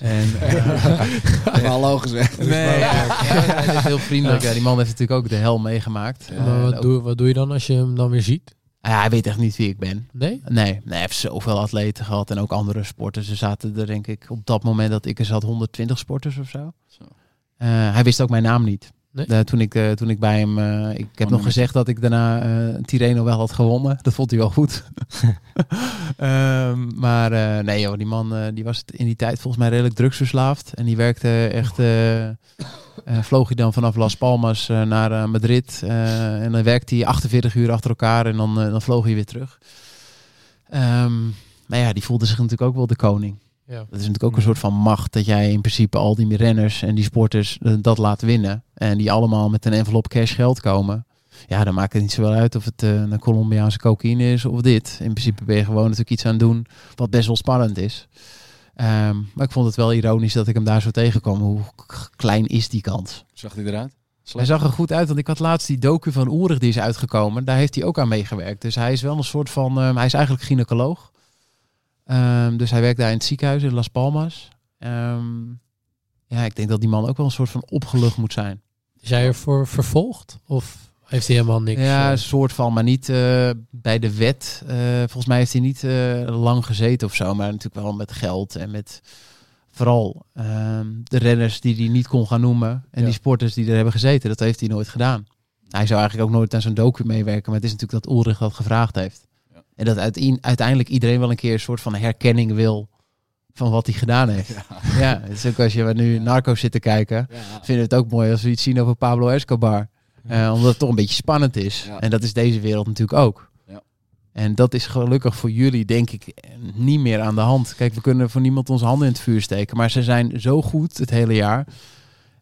en, eh, Wel hallo gezegd. Nee, ja, hij is heel vriendelijk. Ja, die man heeft natuurlijk ook de hel meegemaakt. Maar wat, doe, wat doe je dan als je hem dan weer ziet? Ah, ja, hij weet echt niet wie ik ben. Nee? Nee, nee, hij heeft zoveel atleten gehad en ook andere sporters. Er zaten er denk ik op dat moment dat ik er zat 120 sporters of zo. Zo. Eh, hij wist ook mijn naam niet. Nee? Eh, toen, ik, eh, toen ik bij hem... eh, ik heb Oh, nog nee. gezegd dat ik daarna Tireno wel had gewonnen. Dat vond hij wel goed. Ehm, maar nee joh, die man die was in die tijd volgens mij redelijk drugsverslaafd. En die werkte echt... eh, vloog hij dan vanaf Las Palmas naar Madrid. en dan werkte hij 48 uur achter elkaar en dan, dan vloog hij weer terug. Ehm, maar ja, die voelde zich natuurlijk ook wel de koning. Ja. Dat is natuurlijk ook een soort van macht dat jij in principe al die renners en die sporters eh, dat laat winnen. En die allemaal met een envelop cash geld komen. Ja, dan maakt het niet zoveel uit of het eh, een Colombiaanse cocaïne is of dit. In principe ben je gewoon natuurlijk iets aan het doen wat best wel spannend is. Ehm, maar ik vond het wel ironisch dat ik hem daar zo tegenkwam. Hoe klein is die kans? Zag hij eruit? Hij zag er goed uit, want ik had laatst die docu van Oerig die is uitgekomen. Daar heeft hij ook aan meegewerkt. Dus hij is wel een soort van... ehm, hij is eigenlijk gynaecoloog. Ehm, dus hij werkt daar in het ziekenhuis in Las Palmas. Ehm, ja, ik denk dat die man ook wel een soort van opgelucht moet zijn. Is hij ervoor vervolgd? Of heeft hij helemaal niks? ja, eh, een soort van, maar niet eh, bij de wet. Eh, volgens mij heeft hij niet lang gezeten of zo. Maar natuurlijk wel met geld en met vooral ehm, de renners die hij niet kon gaan noemen. En Ja. die sporters die er hebben gezeten. Dat heeft hij nooit gedaan. Hij zou eigenlijk ook nooit aan zo'n docu meewerken. Maar het is natuurlijk dat Ulrich dat gevraagd heeft. Ja. En dat uiteindelijk iedereen wel een keer een soort van herkenning wil van wat hij gedaan heeft. Ja, het is ook als je nu Narcos zit te kijken. Vinden we het ook mooi als we iets zien over Pablo Escobar. Eh, omdat het toch een beetje spannend is. Ja. En dat is deze wereld natuurlijk ook. Ja. En dat is gelukkig voor jullie, denk ik, niet meer aan de hand. Kijk, we kunnen voor niemand onze handen in het vuur steken. Maar ze zijn zo goed het hele jaar.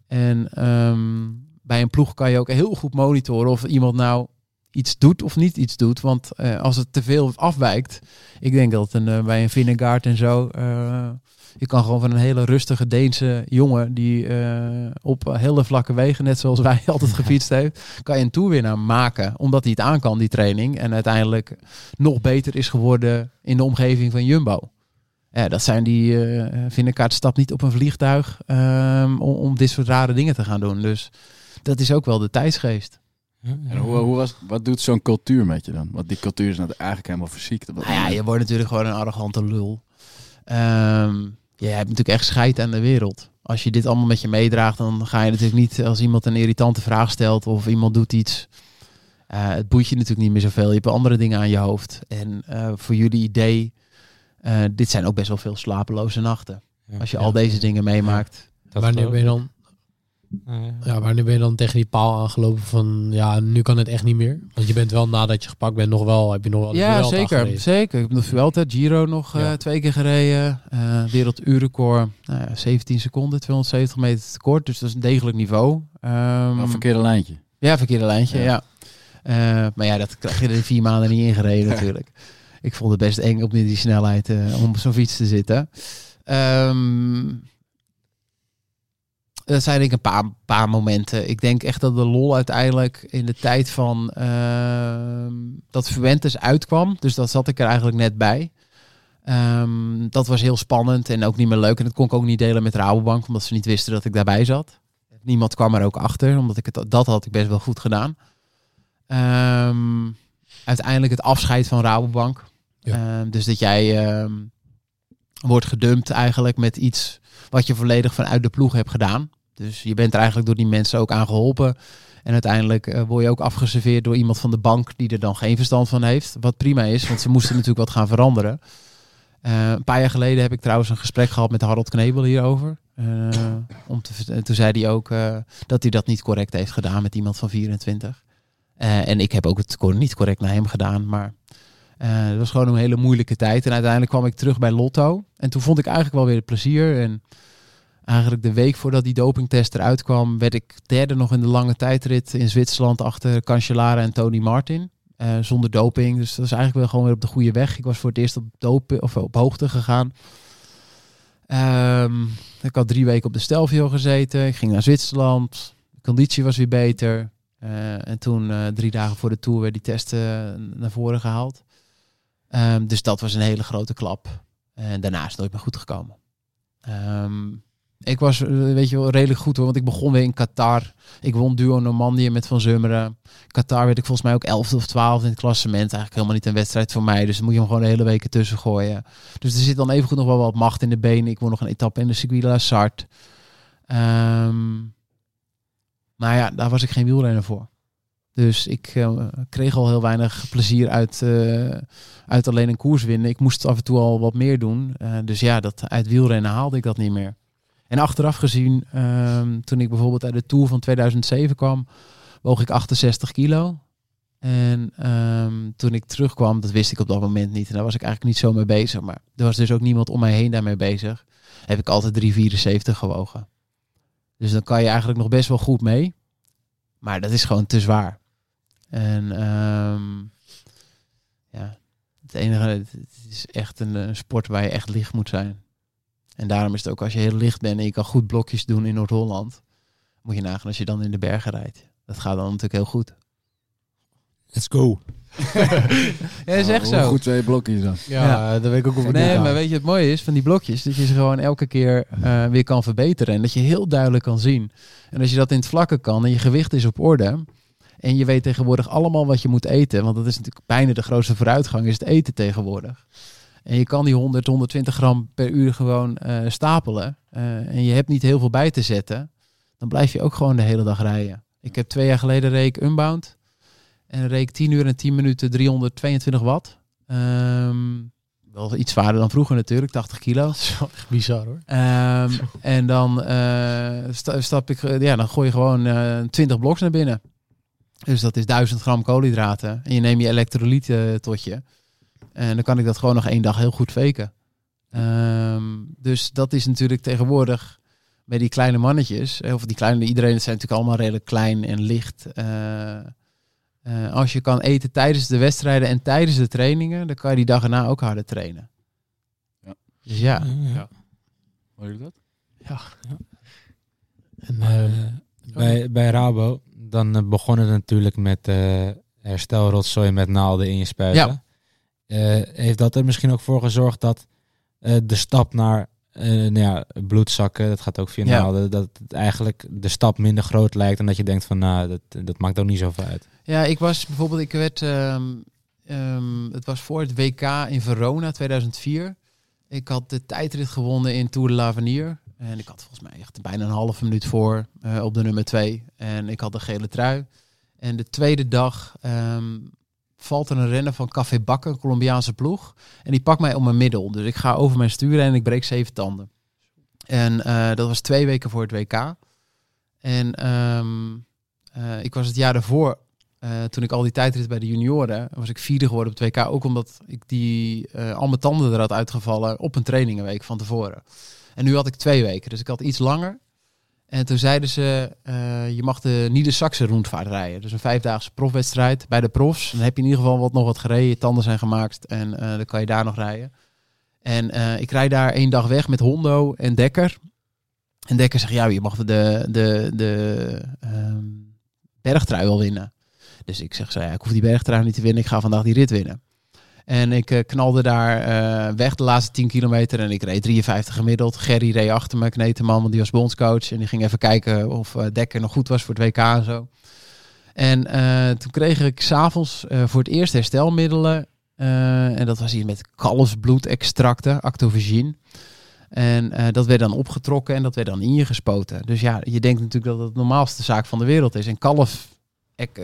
En ehm, bij een ploeg kan je ook heel goed monitoren of iemand nou iets doet of niet iets doet. Want eh, als het te veel afwijkt, ik denk dat een, eh, bij een Vinnegaard en zo, eh, je kan gewoon van een hele rustige Deense jongen die op hele vlakke wegen, net zoals wij altijd gefietst heeft, kan je een toerwinnaar maken. Omdat hij het aan kan, die training. En uiteindelijk nog beter is geworden in de omgeving van Jumbo. Ja, dat zijn die Vinnegaard stapt niet op een vliegtuig ehm, om, om dit soort rare dingen te gaan doen. Dus dat is ook wel de tijdsgeest. En hoe, hoe was, wat doet zo'n cultuur met je dan? Want die cultuur is nou eigenlijk helemaal verziekt. Nou ja, je wordt natuurlijk gewoon een arrogante lul. Ehm, je hebt natuurlijk echt scheid aan de wereld. Als je dit allemaal met je meedraagt, dan ga je natuurlijk niet als iemand een irritante vraag stelt of iemand doet iets. eh, het boeit je natuurlijk niet meer zoveel. Je hebt andere dingen aan je hoofd. En eh, voor jullie idee, eh, dit zijn ook best wel veel slapeloze nachten. Als je al deze dingen meemaakt. wanneer ben je dan? Ja, wanneer ben je dan tegen die paal aangelopen van ja, nu kan het echt niet meer? Want je bent wel nadat je gepakt bent nog wel, heb je nog wel de Ja, Vuelta zeker. gereden. zeker. Ik heb nog Vuelta, Giro nog eh, twee keer gereden. Eh werelduurrecord, nou ja, 17 seconden, 270 meter te kort. Dus dat is een degelijk niveau. Ehm, Een verkeerde lijntje. ja, verkeerde lijntje, ja. Ja. Eh, maar ja, dat krijg je er in vier maanden niet ingereden natuurlijk. Ik vond het best eng op die snelheid eh, om op zo'n fiets te zitten. Ehm dat zijn denk ik een paar, paar momenten. Ik denk echt dat de lol uiteindelijk in de tijd van ehm, dat Fuentes uitkwam. Dus dat zat ik er eigenlijk net bij. Ehm, dat was heel spannend en ook niet meer leuk. En dat kon ik ook niet delen met Rabobank, omdat ze niet wisten dat ik daarbij zat. Niemand kwam er ook achter, omdat ik het, dat had ik best wel goed gedaan. Ehm, uiteindelijk het afscheid van Rabobank. Ja. Dus dat jij wordt gedumpt eigenlijk met iets wat je volledig vanuit de ploeg hebt gedaan. Dus je bent er eigenlijk door die mensen ook aan geholpen. En uiteindelijk eh, word je ook afgeserveerd door iemand van de bank die er dan geen verstand van heeft. Wat prima is, want ze moesten natuurlijk wat gaan veranderen. Eh, een paar jaar geleden heb ik trouwens een gesprek gehad met Harold Knebel hierover. Eh, om te, toen zei hij ook dat hij dat niet correct heeft gedaan met iemand van 24. Eh, en ik heb ook het niet correct naar hem gedaan. Maar eh, het was gewoon een hele moeilijke tijd. En uiteindelijk kwam ik terug bij Lotto. En toen vond ik eigenlijk wel weer het plezier. En eigenlijk de week voordat die dopingtest eruit kwam, werd ik derde nog in de lange tijdrit in Zwitserland achter Cancellara en Tony Martin. Eh, zonder doping. Dus dat is eigenlijk wel gewoon weer op de goede weg. Ik was voor het eerst op, doping, of op hoogte gegaan. Ehm, ik had drie weken op de Stelvio gezeten. Ik ging naar Zwitserland. De conditie was weer beter. Eh, en toen, drie dagen voor de Tour, werd die test naar voren gehaald. Ehm, dus dat was een hele grote klap. En daarna is het nooit meer goed gekomen. Ehm, ik was, eh, weet je wel, redelijk goed hoor. Want ik begon weer in Qatar. Ik won duo Normandië met Van Zummeren. Qatar werd ik volgens mij ook 11 of 12 in het klassement. Eigenlijk helemaal niet een wedstrijd voor mij. Dus dan moet je hem gewoon de hele week ertussen gooien. Dus er zit dan evengoed nog wel wat macht in de benen. Ik won nog een etappe in de Circuit de la. Ehm, Maar ja, daar was ik geen wielrenner voor. Dus ik eh, kreeg al heel weinig plezier uit, eh, uit alleen een koers winnen. Ik moest af en toe al wat meer doen. Eh, dus ja, dat, uit wielrennen haalde ik dat niet meer. En achteraf gezien, ehm, toen ik bijvoorbeeld uit de Tour van 2007 kwam, woog ik 68 kilo. En ehm, toen ik terugkwam, dat wist ik op dat moment niet. En daar was ik eigenlijk niet zo mee bezig. Maar er was dus ook niemand om mij heen daarmee bezig. Heb ik altijd 3,74 gewogen. Dus dan kan je eigenlijk nog best wel goed mee. Maar dat is gewoon te zwaar. En ehm, ja, het enige, het is echt een, een sport waar je echt licht moet zijn. En daarom is het ook als je heel licht bent en je kan goed blokjes doen in Noord-Holland, moet je nagaan als je dan in de bergen rijdt. Dat gaat dan natuurlijk heel goed. Let's go. Ja, is echt zo. goed twee blokjes dan. Ja, Ja. dat weet ik ook op het Nee, maar weet je het mooie is van die blokjes? Dat je ze gewoon elke keer eh, weer kan verbeteren. En dat je heel duidelijk kan zien. En als je dat in het vlakke kan en je gewicht is op orde. En je weet tegenwoordig allemaal wat je moet eten. Want dat is natuurlijk bijna de grootste vooruitgang, is het eten tegenwoordig. En je kan die 100, 120 gram per uur gewoon eh, stapelen. eh, en je hebt niet heel veel bij te zetten. Dan blijf je ook gewoon de hele dag rijden. Ik heb twee jaar geleden reek Unbound. En reek 10 uur en 10 minuten 322 watt. Ehm, wel iets zwaarder dan vroeger natuurlijk, 80 kilo. Echt bizar hoor. Ehm, en dan, eh, sta- stap ik, ja, dan gooi je gewoon eh 20 bloks naar binnen. Dus dat is 1000 gram koolhydraten. En je neemt je elektrolyten tot je. En dan kan ik dat gewoon nog één dag heel goed faken. Ehm, dus dat is natuurlijk tegenwoordig bij die kleine mannetjes, eh, of die kleine, iedereen het zijn natuurlijk allemaal redelijk klein en licht. Eh, eh, als je kan eten tijdens de wedstrijden en tijdens de trainingen, dan kan je die dag erna ook harder trainen. Ja. Dus ja. Ja. Hoor je dat? En, Eh, eh, bij, bij Rabo, dan eh, begon het natuurlijk met eh herstelrotzooi met naalden in je spuiten. Ja. Eh, heeft dat er misschien ook voor gezorgd dat de stap naar nou ja, bloedzakken, dat gaat ook via Ja. naalden, dat het eigenlijk de stap minder groot lijkt en dat je denkt van nou, dat, dat maakt ook niet zoveel uit. Ja, ik was bijvoorbeeld, ik werd, ehm, ehm, het was voor het WK in Verona 2004. Ik had de tijdrit gewonnen in Tour de l'Avenir. En ik had volgens mij echt bijna een halve minuut voor eh, op de nummer twee. En ik had de gele trui. En de tweede dag ehm, valt er een renner van Café Bakken, een Colombiaanse ploeg. En die pakt mij om mijn middel. Dus ik ga over mijn stuur en ik breek zeven tanden. En eh, dat was twee weken voor het WK. En ehm, eh, ik was het jaar daarvoor toen ik al die tijdrit bij de junioren, was ik vierde geworden op het WK. Ook omdat ik die, al mijn tanden er had uitgevallen op een trainingenweek van tevoren. En nu had ik twee weken, dus ik had iets langer. En toen zeiden ze, eh, je mag de Nieder-Saxe rondvaart rijden. Dus een vijfdaagse profwedstrijd bij de profs. Dan heb je in ieder geval wat, nog wat gereden, je tanden zijn gemaakt en eh, dan kan je daar nog rijden. En eh, ik rijd daar één dag weg met Hondo en Dekker. En Dekker zegt, ja, je mag de, de, de ehm, bergtrui wel winnen. Dus ik zeg ja, ik hoef die bergtrui niet te winnen. Ik ga vandaag die rit winnen. En ik eh, knalde daar eh, weg de laatste 10 kilometer. En ik reed 53 gemiddeld. Gerry reed achter me, Kneteman, want die was bondscoach. En die ging even kijken of eh, Dekker nog goed was voor het WK en zo. En toen kreeg ik s'avonds eh voor het eerst herstelmiddelen. En dat was hier met kalfsbloedextracten, Actovagine. En dat werd dan opgetrokken en dat werd dan in je gespoten. Dus ja, je denkt natuurlijk dat het de normaalste zaak van de wereld is. En kalf,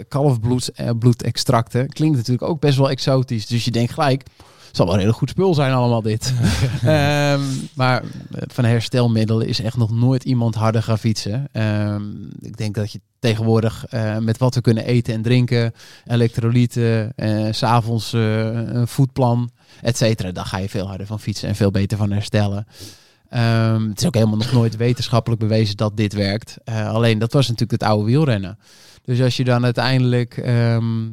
kalfbloedextracten klinkt natuurlijk ook best wel exotisch. Dus je denkt gelijk, het zal wel een heel goed spul zijn allemaal dit. Ehm, maar eh, van herstelmiddelen is echt nog nooit iemand harder gaan fietsen. Ehm, ik denk dat je tegenwoordig eh, met wat we kunnen eten en drinken, elektrolyten, eh, s s'avonds eh, een voedplan, et cetera, daar ga je veel harder van fietsen en veel beter van herstellen. Ehm, het is ook helemaal nog nooit wetenschappelijk bewezen dat dit werkt. Eh, alleen dat was natuurlijk het oude wielrennen. Dus als je dan uiteindelijk... ehm,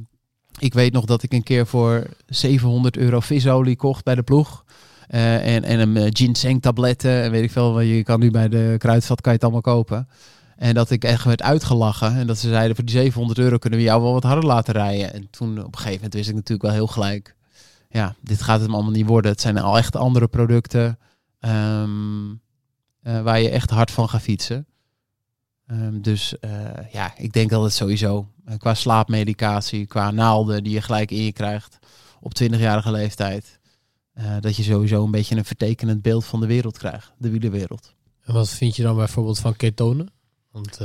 ik weet nog dat ik een keer voor 700 euro visolie kocht bij de ploeg. Eh, en, en een eh, ginseng tabletten en weet ik veel. Je kan nu bij de kruidvat kan je het allemaal kopen. En dat ik echt werd uitgelachen. En dat ze zeiden voor die 700 euro kunnen we jou wel wat harder laten rijden. En toen op een gegeven moment wist ik natuurlijk wel heel gelijk. Ja, dit gaat het allemaal niet worden. Het zijn al echt andere producten. ehm, eh, waar je echt hard van gaat fietsen. Ehm, dus eh, ja, ik denk dat het sowieso eh, qua slaapmedicatie, qua naalden die je gelijk in je krijgt op 20-jarige leeftijd, eh, dat je sowieso een beetje een vertekenend beeld van de wereld krijgt, de wielerwereld. En wat vind je dan bijvoorbeeld van ketonen? Want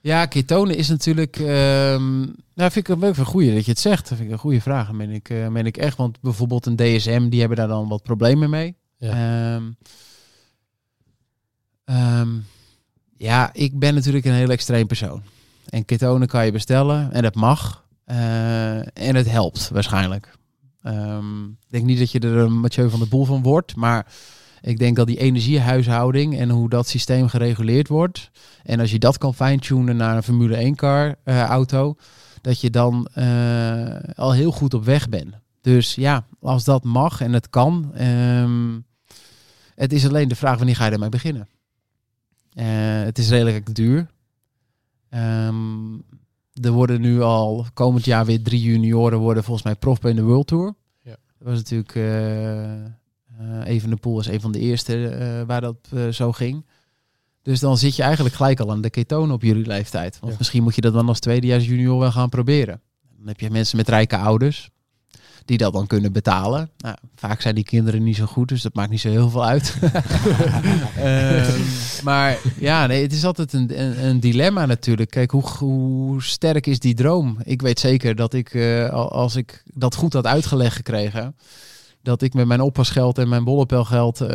Ja, ketonen is natuurlijk. ehm nou, vind ik een, een goeie dat je het zegt. Dat vind ik een goede vraag. Meen ik, meen ik echt. Want bijvoorbeeld een DSM, die hebben daar dan wat problemen mee. Ja. Ehm, ja, ik ben natuurlijk een heel extreem persoon. En ketonen kan je bestellen en dat mag. Eh, en het helpt waarschijnlijk. Ehm, ik denk niet dat je er een Mathieu van de Boel van wordt, maar ik denk dat die energiehuishouding en hoe dat systeem gereguleerd wordt. En als je dat kan fine-tunen naar een Formule 1 car eh, auto, dat je dan eh, al heel goed op weg bent. Dus ja, als dat mag en het kan. ehm, het is alleen de vraag wanneer ga je ermee beginnen. Eh, het is redelijk duur. Ehm, er worden nu al komend jaar weer drie junioren worden volgens mij prof in de World Tour. Ja. Dat was natuurlijk eh eh Even de Poel was een van de eerste waar dat zo ging. Dus dan zit je eigenlijk gelijk al aan de ketonen op jullie leeftijd. Want Ja. misschien moet je dat dan als tweedejaars junior wel gaan proberen. Dan heb je mensen met rijke ouders die dat dan kunnen betalen. Nou, vaak zijn die kinderen niet zo goed, dus dat maakt niet zo heel veel uit. Ehm, maar ja, nee, het is altijd een, een, een dilemma natuurlijk. Kijk, hoe, hoe sterk is die droom? Ik weet zeker dat ik, eh, al- als ik dat goed had uitgelegd gekregen, dat ik met mijn oppasgeld en mijn bollepelgeld eh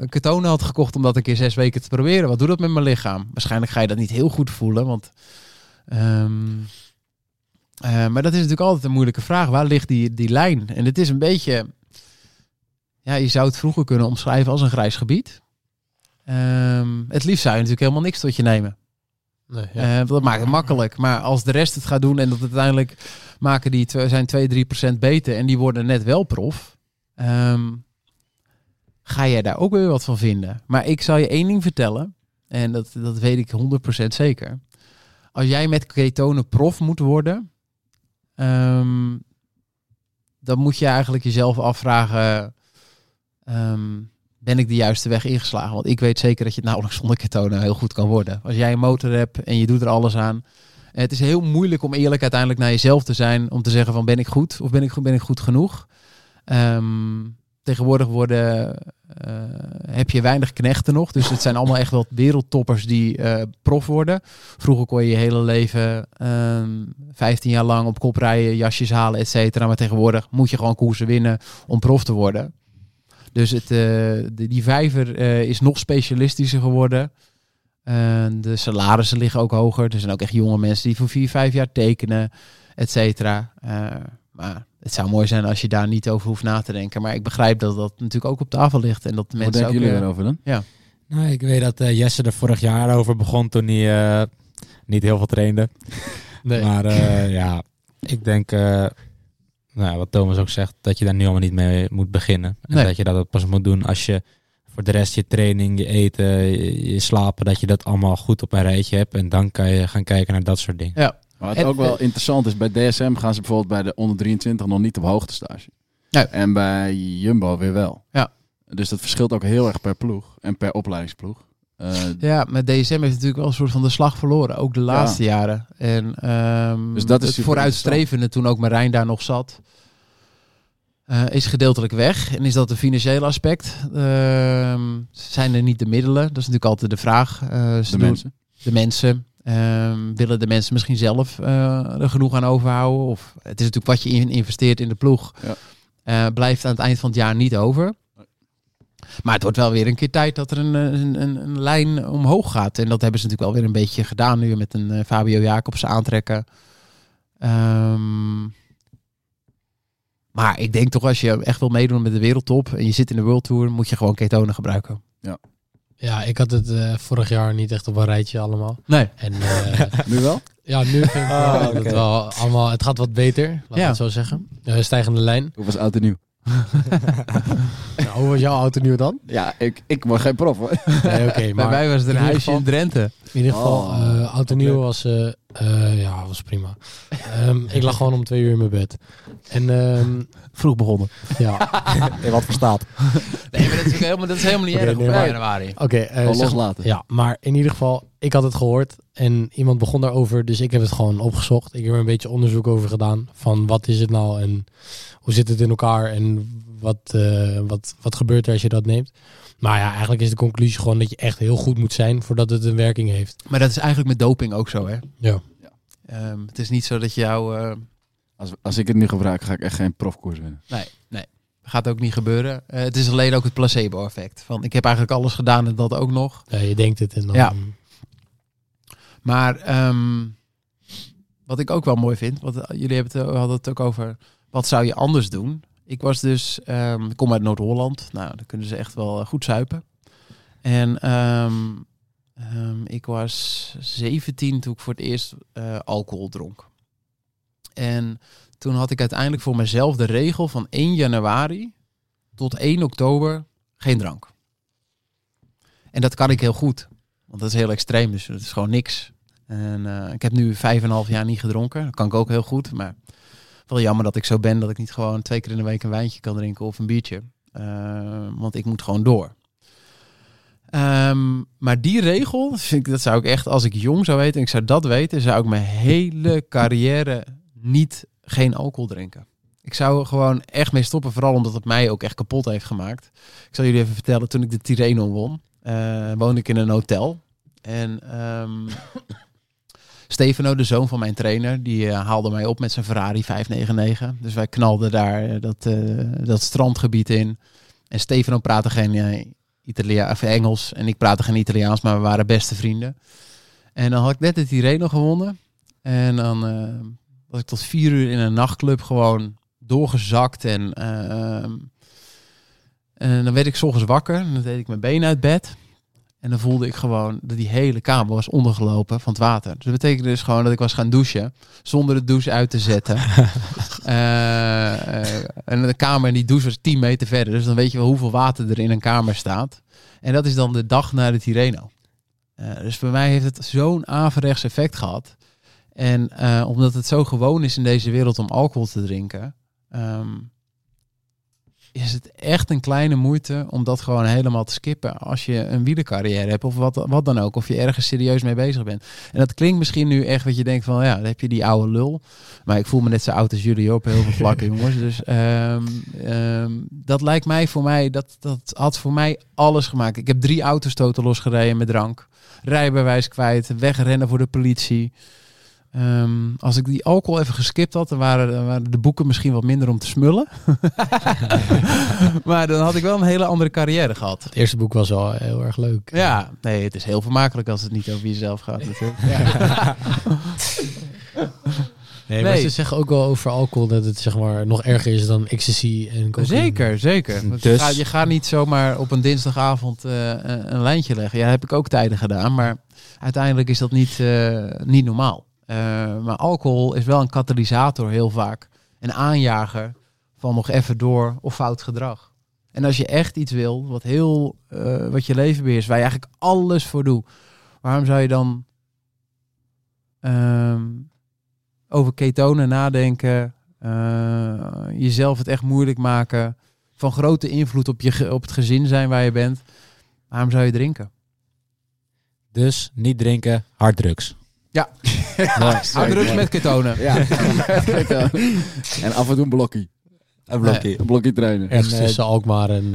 een ketone had gekocht om dat een keer zes weken te proberen. Wat doet dat met mijn lichaam? Waarschijnlijk ga je dat niet heel goed voelen, want... ehm, eh, maar dat is natuurlijk altijd een moeilijke vraag. Waar ligt die, die lijn? En het is een beetje... Ja, je zou het vroeger kunnen omschrijven als een grijs gebied. Ehm, het liefst zou je natuurlijk helemaal niks tot je nemen. Nee, ja. Eh, dat maakt het makkelijk. Maar als de rest het gaat doen en dat uiteindelijk maken die zijn 2, 3 procent beter en die worden net wel prof. ehm, ga jij daar ook weer wat van vinden? Maar ik zal je één ding vertellen. En dat, dat weet ik 100% zeker. Als jij met ketonen prof moet worden, ehm, dan moet je eigenlijk jezelf afvragen: ehm, ben ik de juiste weg ingeslagen? Want ik weet zeker dat je het nauwelijks zonder ketonen heel goed kan worden. Als jij een motor hebt en je doet er alles aan. Het is heel moeilijk om eerlijk uiteindelijk naar jezelf te zijn. Om te zeggen van ben ik goed of ben ik, ben ik goed genoeg? Ehm, tegenwoordig worden, eh, heb je weinig knechten nog. Dus het zijn allemaal echt wel wereldtoppers die eh, prof worden. Vroeger kon je je hele leven ehm 15 jaar lang op kop rijden, jasjes halen, et cetera. Maar tegenwoordig moet je gewoon koersen winnen om prof te worden. Dus het, eh, die vijver is nog specialistischer geworden. De salarissen liggen ook hoger. Er zijn ook echt jonge mensen die voor vier, vijf jaar tekenen, et cetera. Maar het zou mooi zijn als je daar niet over hoeft na te denken. Maar ik begrijp dat dat natuurlijk ook op tafel ligt. En dat de Wat mensen denken ook... jullie eh, erover dan? Nou, ik weet dat eh, Jesse er vorig jaar over begon toen hij eh, niet heel veel trainde. Nee. Maar eh, ja, ik denk, eh, nou, ja, wat Thomas ook zegt, dat je daar nu allemaal niet mee moet beginnen. En Nee. dat je dat pas moet doen als je voor de rest je training, je eten, je, je slapen, dat je dat allemaal goed op een rijtje hebt. En dan kan je gaan kijken naar dat soort dingen. Ja, Maar wat ook wel interessant is, bij DSM gaan ze bijvoorbeeld bij de onder 23 nog niet op hoogtestage. Nee. En bij Jumbo weer wel. Ja. Dus dat verschilt ook heel erg per ploeg en per opleidingsploeg. Eh, Ja, met DSM heeft natuurlijk wel een soort van de slag verloren. Ook de laatste jaren. En ehm, Dus dat is het vooruitstrevende toen ook Marijn daar nog zat. eh, is gedeeltelijk weg. En is dat een financiële aspect? Ehm, zijn er niet de middelen? Dat is natuurlijk altijd de vraag. Eh, de doen- mensen. de mensen. Ehm, willen de mensen misschien zelf eh, er genoeg aan overhouden? Of het is natuurlijk wat je in investeert in de ploeg. Ja. eh, blijft aan het eind van het jaar niet over. Maar het wordt wel weer een keer tijd dat er een, een, een, een lijn omhoog gaat. En dat hebben ze natuurlijk wel weer een beetje gedaan nu met een eh, Fabio Jacobsen aantrekken. Ehm, maar ik denk toch als je echt wil meedoen met de wereldtop en je zit in de World Tour, moet je gewoon ketonen gebruiken. Ja, ik had het eh, vorig jaar niet echt op een rijtje allemaal. Nee. En eh, Nu wel? ja, nu vind ik Ah, het wel allemaal, het gaat wat beter, laat Ja. ik het zo zeggen. Eh, stijgende lijn. Hoe was oud en nieuw? Nou, hoe was jouw auto nu dan? Ja, ik, ik word geen prof hoor. Nee, oké, Bij maar mij was het een huisje geval- in Drenthe. in ieder geval, Oh, eh oud en nieuw was, eh, eh, ja, was prima. Ehm, ik lag gewoon om twee uur in mijn bed. En ehm, Vroeg begonnen. ja, wat verstaat. Nee, maar dat is, helemaal, dat is helemaal niet Oké, erg nee, op maar- 1 januari. oké. eh, Gewoon zeg- loslaten. Ja, maar in ieder geval, ik had het gehoord en iemand begon daarover, dus ik heb het gewoon opgezocht. Ik heb er een beetje onderzoek over gedaan van wat is het nou en hoe zit het in elkaar en wat, eh, wat, wat gebeurt er als je dat neemt. Maar ja, eigenlijk is de conclusie gewoon dat je echt heel goed moet zijn voordat het een werking heeft. Maar dat is eigenlijk met doping ook zo, hè? Ja. Ehm, het is niet zo dat jou... eh, Als, als ik het nu gebruik, ga ik echt geen profkoers winnen. nee, nee. Gaat ook niet gebeuren. Eh, het is alleen ook het placebo-effect. Van, ik heb eigenlijk alles gedaan en dat ook nog. Ja, je denkt het en dan... Ja. Maar ehm, wat ik ook wel mooi vind, want eh, jullie hebben het, hadden het ook over, wat zou je anders doen? Ik was dus, ehm, ik kom uit Noord-Holland, nou, daar kunnen ze echt wel eh, goed zuipen. En ehm, ehm, ik was 17 toen ik voor het eerst eh, alcohol dronk. En toen had ik uiteindelijk voor mezelf de regel van 1 januari tot 1 oktober geen drank. En dat kan ik heel goed. Want dat is heel extreem, dus het is gewoon niks. En eh, ik heb nu vijf en een half jaar niet gedronken. Dat kan ik ook heel goed. Maar wel jammer dat ik zo ben dat ik niet gewoon twee keer in de week een wijntje kan drinken of een biertje. Eh, want ik moet gewoon door. Ehm, maar die regel, vind ik, dat zou ik echt, als ik jong zou weten en ik zou dat weten, zou ik mijn hele carrière niet geen alcohol drinken. Ik zou gewoon echt mee stoppen, vooral omdat het mij ook echt kapot heeft gemaakt. Ik zal jullie even vertellen, toen ik de Tirreno won, eh, woonde ik in een hotel. En ehm, Stefano, de zoon van mijn trainer, die eh, haalde mij op met zijn Ferrari 599. Dus wij knalden daar eh, dat, eh, dat strandgebied in. En Stefano praatte geen Italia of Engels en ik praatte geen Italiaans, maar we waren beste vrienden. En dan had ik net de Tirreno gewonnen. En dan was ik tot vier uur in een nachtclub gewoon doorgezakt. En, eh, en dan werd ik 's wakker. En dan deed ik mijn benen uit bed. En dan voelde ik gewoon dat die hele kamer was ondergelopen van het water. Dus dat betekende dus gewoon dat ik was gaan douchen. Zonder de douche uit te zetten. Eh, eh, en de kamer en die douche was 10 meter verder. Dus dan weet je wel hoeveel water er in een kamer staat. En dat is dan de dag na de Tirreno. Eh, dus voor mij heeft het zo'n averechts effect gehad. En omdat het zo gewoon is in deze wereld om alcohol te drinken, ehm, is het echt een kleine moeite om dat gewoon helemaal te skippen. Als je een wielercarrière hebt of wat, wat dan ook. Of je ergens serieus mee bezig bent. En dat klinkt misschien nu echt wat je denkt van ja, dan heb je die oude lul. Maar ik voel me net zo oud als jullie op heel veel vlakken, jongens. Dus ehm, ehm, dat lijkt mij voor mij, dat, dat had voor mij alles gemaakt. Ik heb drie auto's totaal losgereden met drank. Rijbewijs kwijt, wegrennen voor de politie. Ehm, als ik die alcohol even geskipt had, dan waren, dan waren de boeken misschien wat minder om te smullen. maar dan had ik wel een hele andere carrière gehad. Het eerste boek was wel heel erg leuk. Ja, nee, het is heel vermakelijk als het niet over jezelf gaat natuurlijk. Nee, maar Nee. ze zeggen ook wel over alcohol dat het zeg maar nog erger is dan ecstasy en cocaïne. Zeker, zeker. Je, Dus- gaat, je gaat niet zomaar op een dinsdagavond eh, een, een lijntje leggen. Ja, heb ik ook tijden gedaan, maar uiteindelijk is dat niet, eh, niet normaal. Eh, maar alcohol is wel een katalysator heel vaak. Een aanjager van nog even door of fout gedrag. En als je echt iets wil, wat heel eh, wat je leven beheerst, waar je eigenlijk alles voor doet, waarom zou je dan ehm, over ketonen nadenken, eh, jezelf het echt moeilijk maken, van grote invloed op, je, op het gezin zijn waar je bent. Waarom zou je drinken? Dus niet drinken, harddrugs. Harddrugs met ketonen. Ja. en af en toe een blokkie. Een blokkie. Een blokkie trainen. Ergens En, eh, tussen Alkmaar en.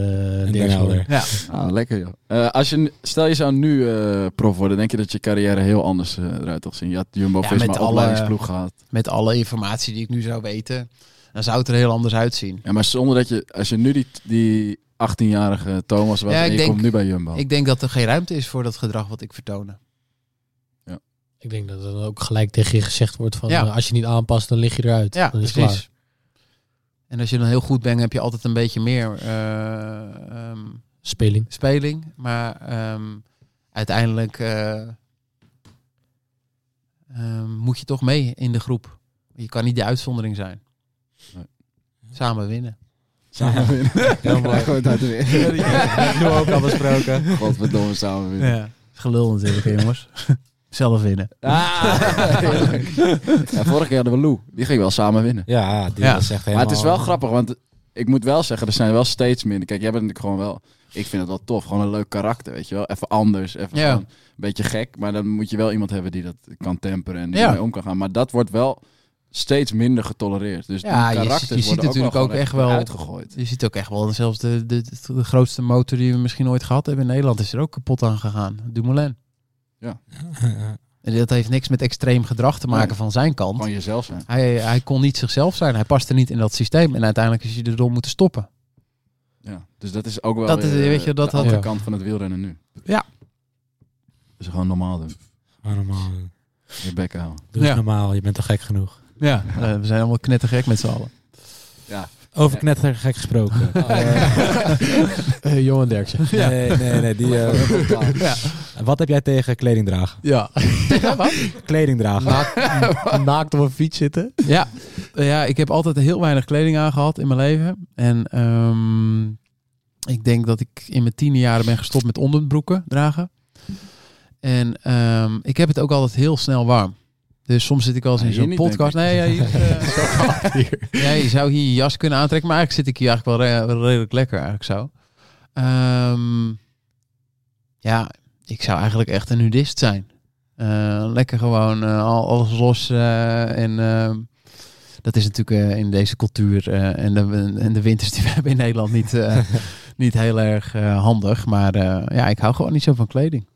Helder. Ja. Ah, lekker joh. Eh, als je, stel je zou nu eh, prof worden, denk je dat je carrière heel anders eruit toch zien? Je had Jumbo-Visma met alle- opleidingsploeg gehad. Met alle informatie die ik nu zou weten, dan zou het er heel anders uitzien. Ja, maar zonder dat je, als je nu die, die 18-jarige Thomas was Ja, en je denk- komt nu bij Jumbo. Ik denk dat er geen ruimte is voor dat gedrag wat ik vertonen. Ik denk dat er dan ook gelijk tegen je gezegd wordt van Ja. eh, als je niet aanpast, dan lig je eruit. Ja, dan is het precies. En als je dan heel goed bent, heb je altijd een beetje meer eh, ehm. Speling. speling. Maar ehm, uiteindelijk eh, ehm, moet je toch mee in de groep. Je kan niet de uitzondering zijn. Nee. Samen winnen. Samen winnen. Heel mooi. Gewoon uit de weer. Nu ook al besproken. Godverdomme, samen winnen. Ja. Gelul natuurlijk, jongens. Zelf winnen. Ah, ja, vorige keer hadden we Lou. Die ging wel samen winnen. Ja, die Ja. was echt Maar helemaal... het is wel grappig, want ik moet wel zeggen, er zijn wel steeds minder. Kijk, jij bent natuurlijk gewoon wel... Ik vind het wel tof, gewoon een leuk karakter, weet je wel. Even anders, even Ja. een beetje gek. Maar dan moet je wel iemand hebben die dat kan temperen en die Ja. ermee om kan gaan. Maar dat wordt wel steeds minder getolereerd. Dus Ja, die je- karakters je ziet worden natuurlijk ook, echt wel- uitgegooid. Je ziet ook echt wel, zelfs de, de, de grootste motor die we misschien ooit gehad hebben in Nederland is er ook kapot aan gegaan. Dumoulin. En dat heeft niks met extreem gedrag te maken Nee. van zijn kant. Gewoon jezelf zijn. Hij, hij kon niet zichzelf zijn. Hij paste niet in dat systeem. En uiteindelijk is hij erdoor moeten stoppen. Ja. Dus dat is ook wel Dat is- weer, weet je, eh, dat de had- andere Ja. kant van het wielrennen nu. Ja. Dus gewoon normaal doen. Allemaal. Je bek houden. Doe Ja. normaal, je bent toch gek genoeg. Ja, eh, we zijn allemaal knettergek met z'n allen. Ja. Over knettergek gesproken. Eh, Johan Derksen. Nee, nee, nee. Die, eh, Ja. Wat heb jij tegen kleding dragen? Ja. wat? Kleding dragen. Naakt, naakt op een fiets zitten. Ja. Eh, ja, ik heb altijd heel weinig kleding aangehad in mijn leven. En ehm, ik denk dat ik in mijn tiende jaren ben gestopt met onderbroeken dragen. En ehm, ik heb het ook altijd heel snel warm. Dus soms zit ik wel eens Ja, in zo'n podcast. Nee, ja, hier, eh, ja, je zou hier je jas kunnen aantrekken. Maar eigenlijk zit ik hier eigenlijk wel re- wel redelijk lekker eigenlijk zo. Ehm, ja, ik zou eigenlijk echt een nudist zijn. Eh, lekker gewoon eh, al alles los. eh, en ehm, dat is natuurlijk eh, in deze cultuur eh, en, de, en de winters die we hebben in Nederland niet, eh, niet heel erg handig. Maar eh, ja, ik hou gewoon niet zo van kleding.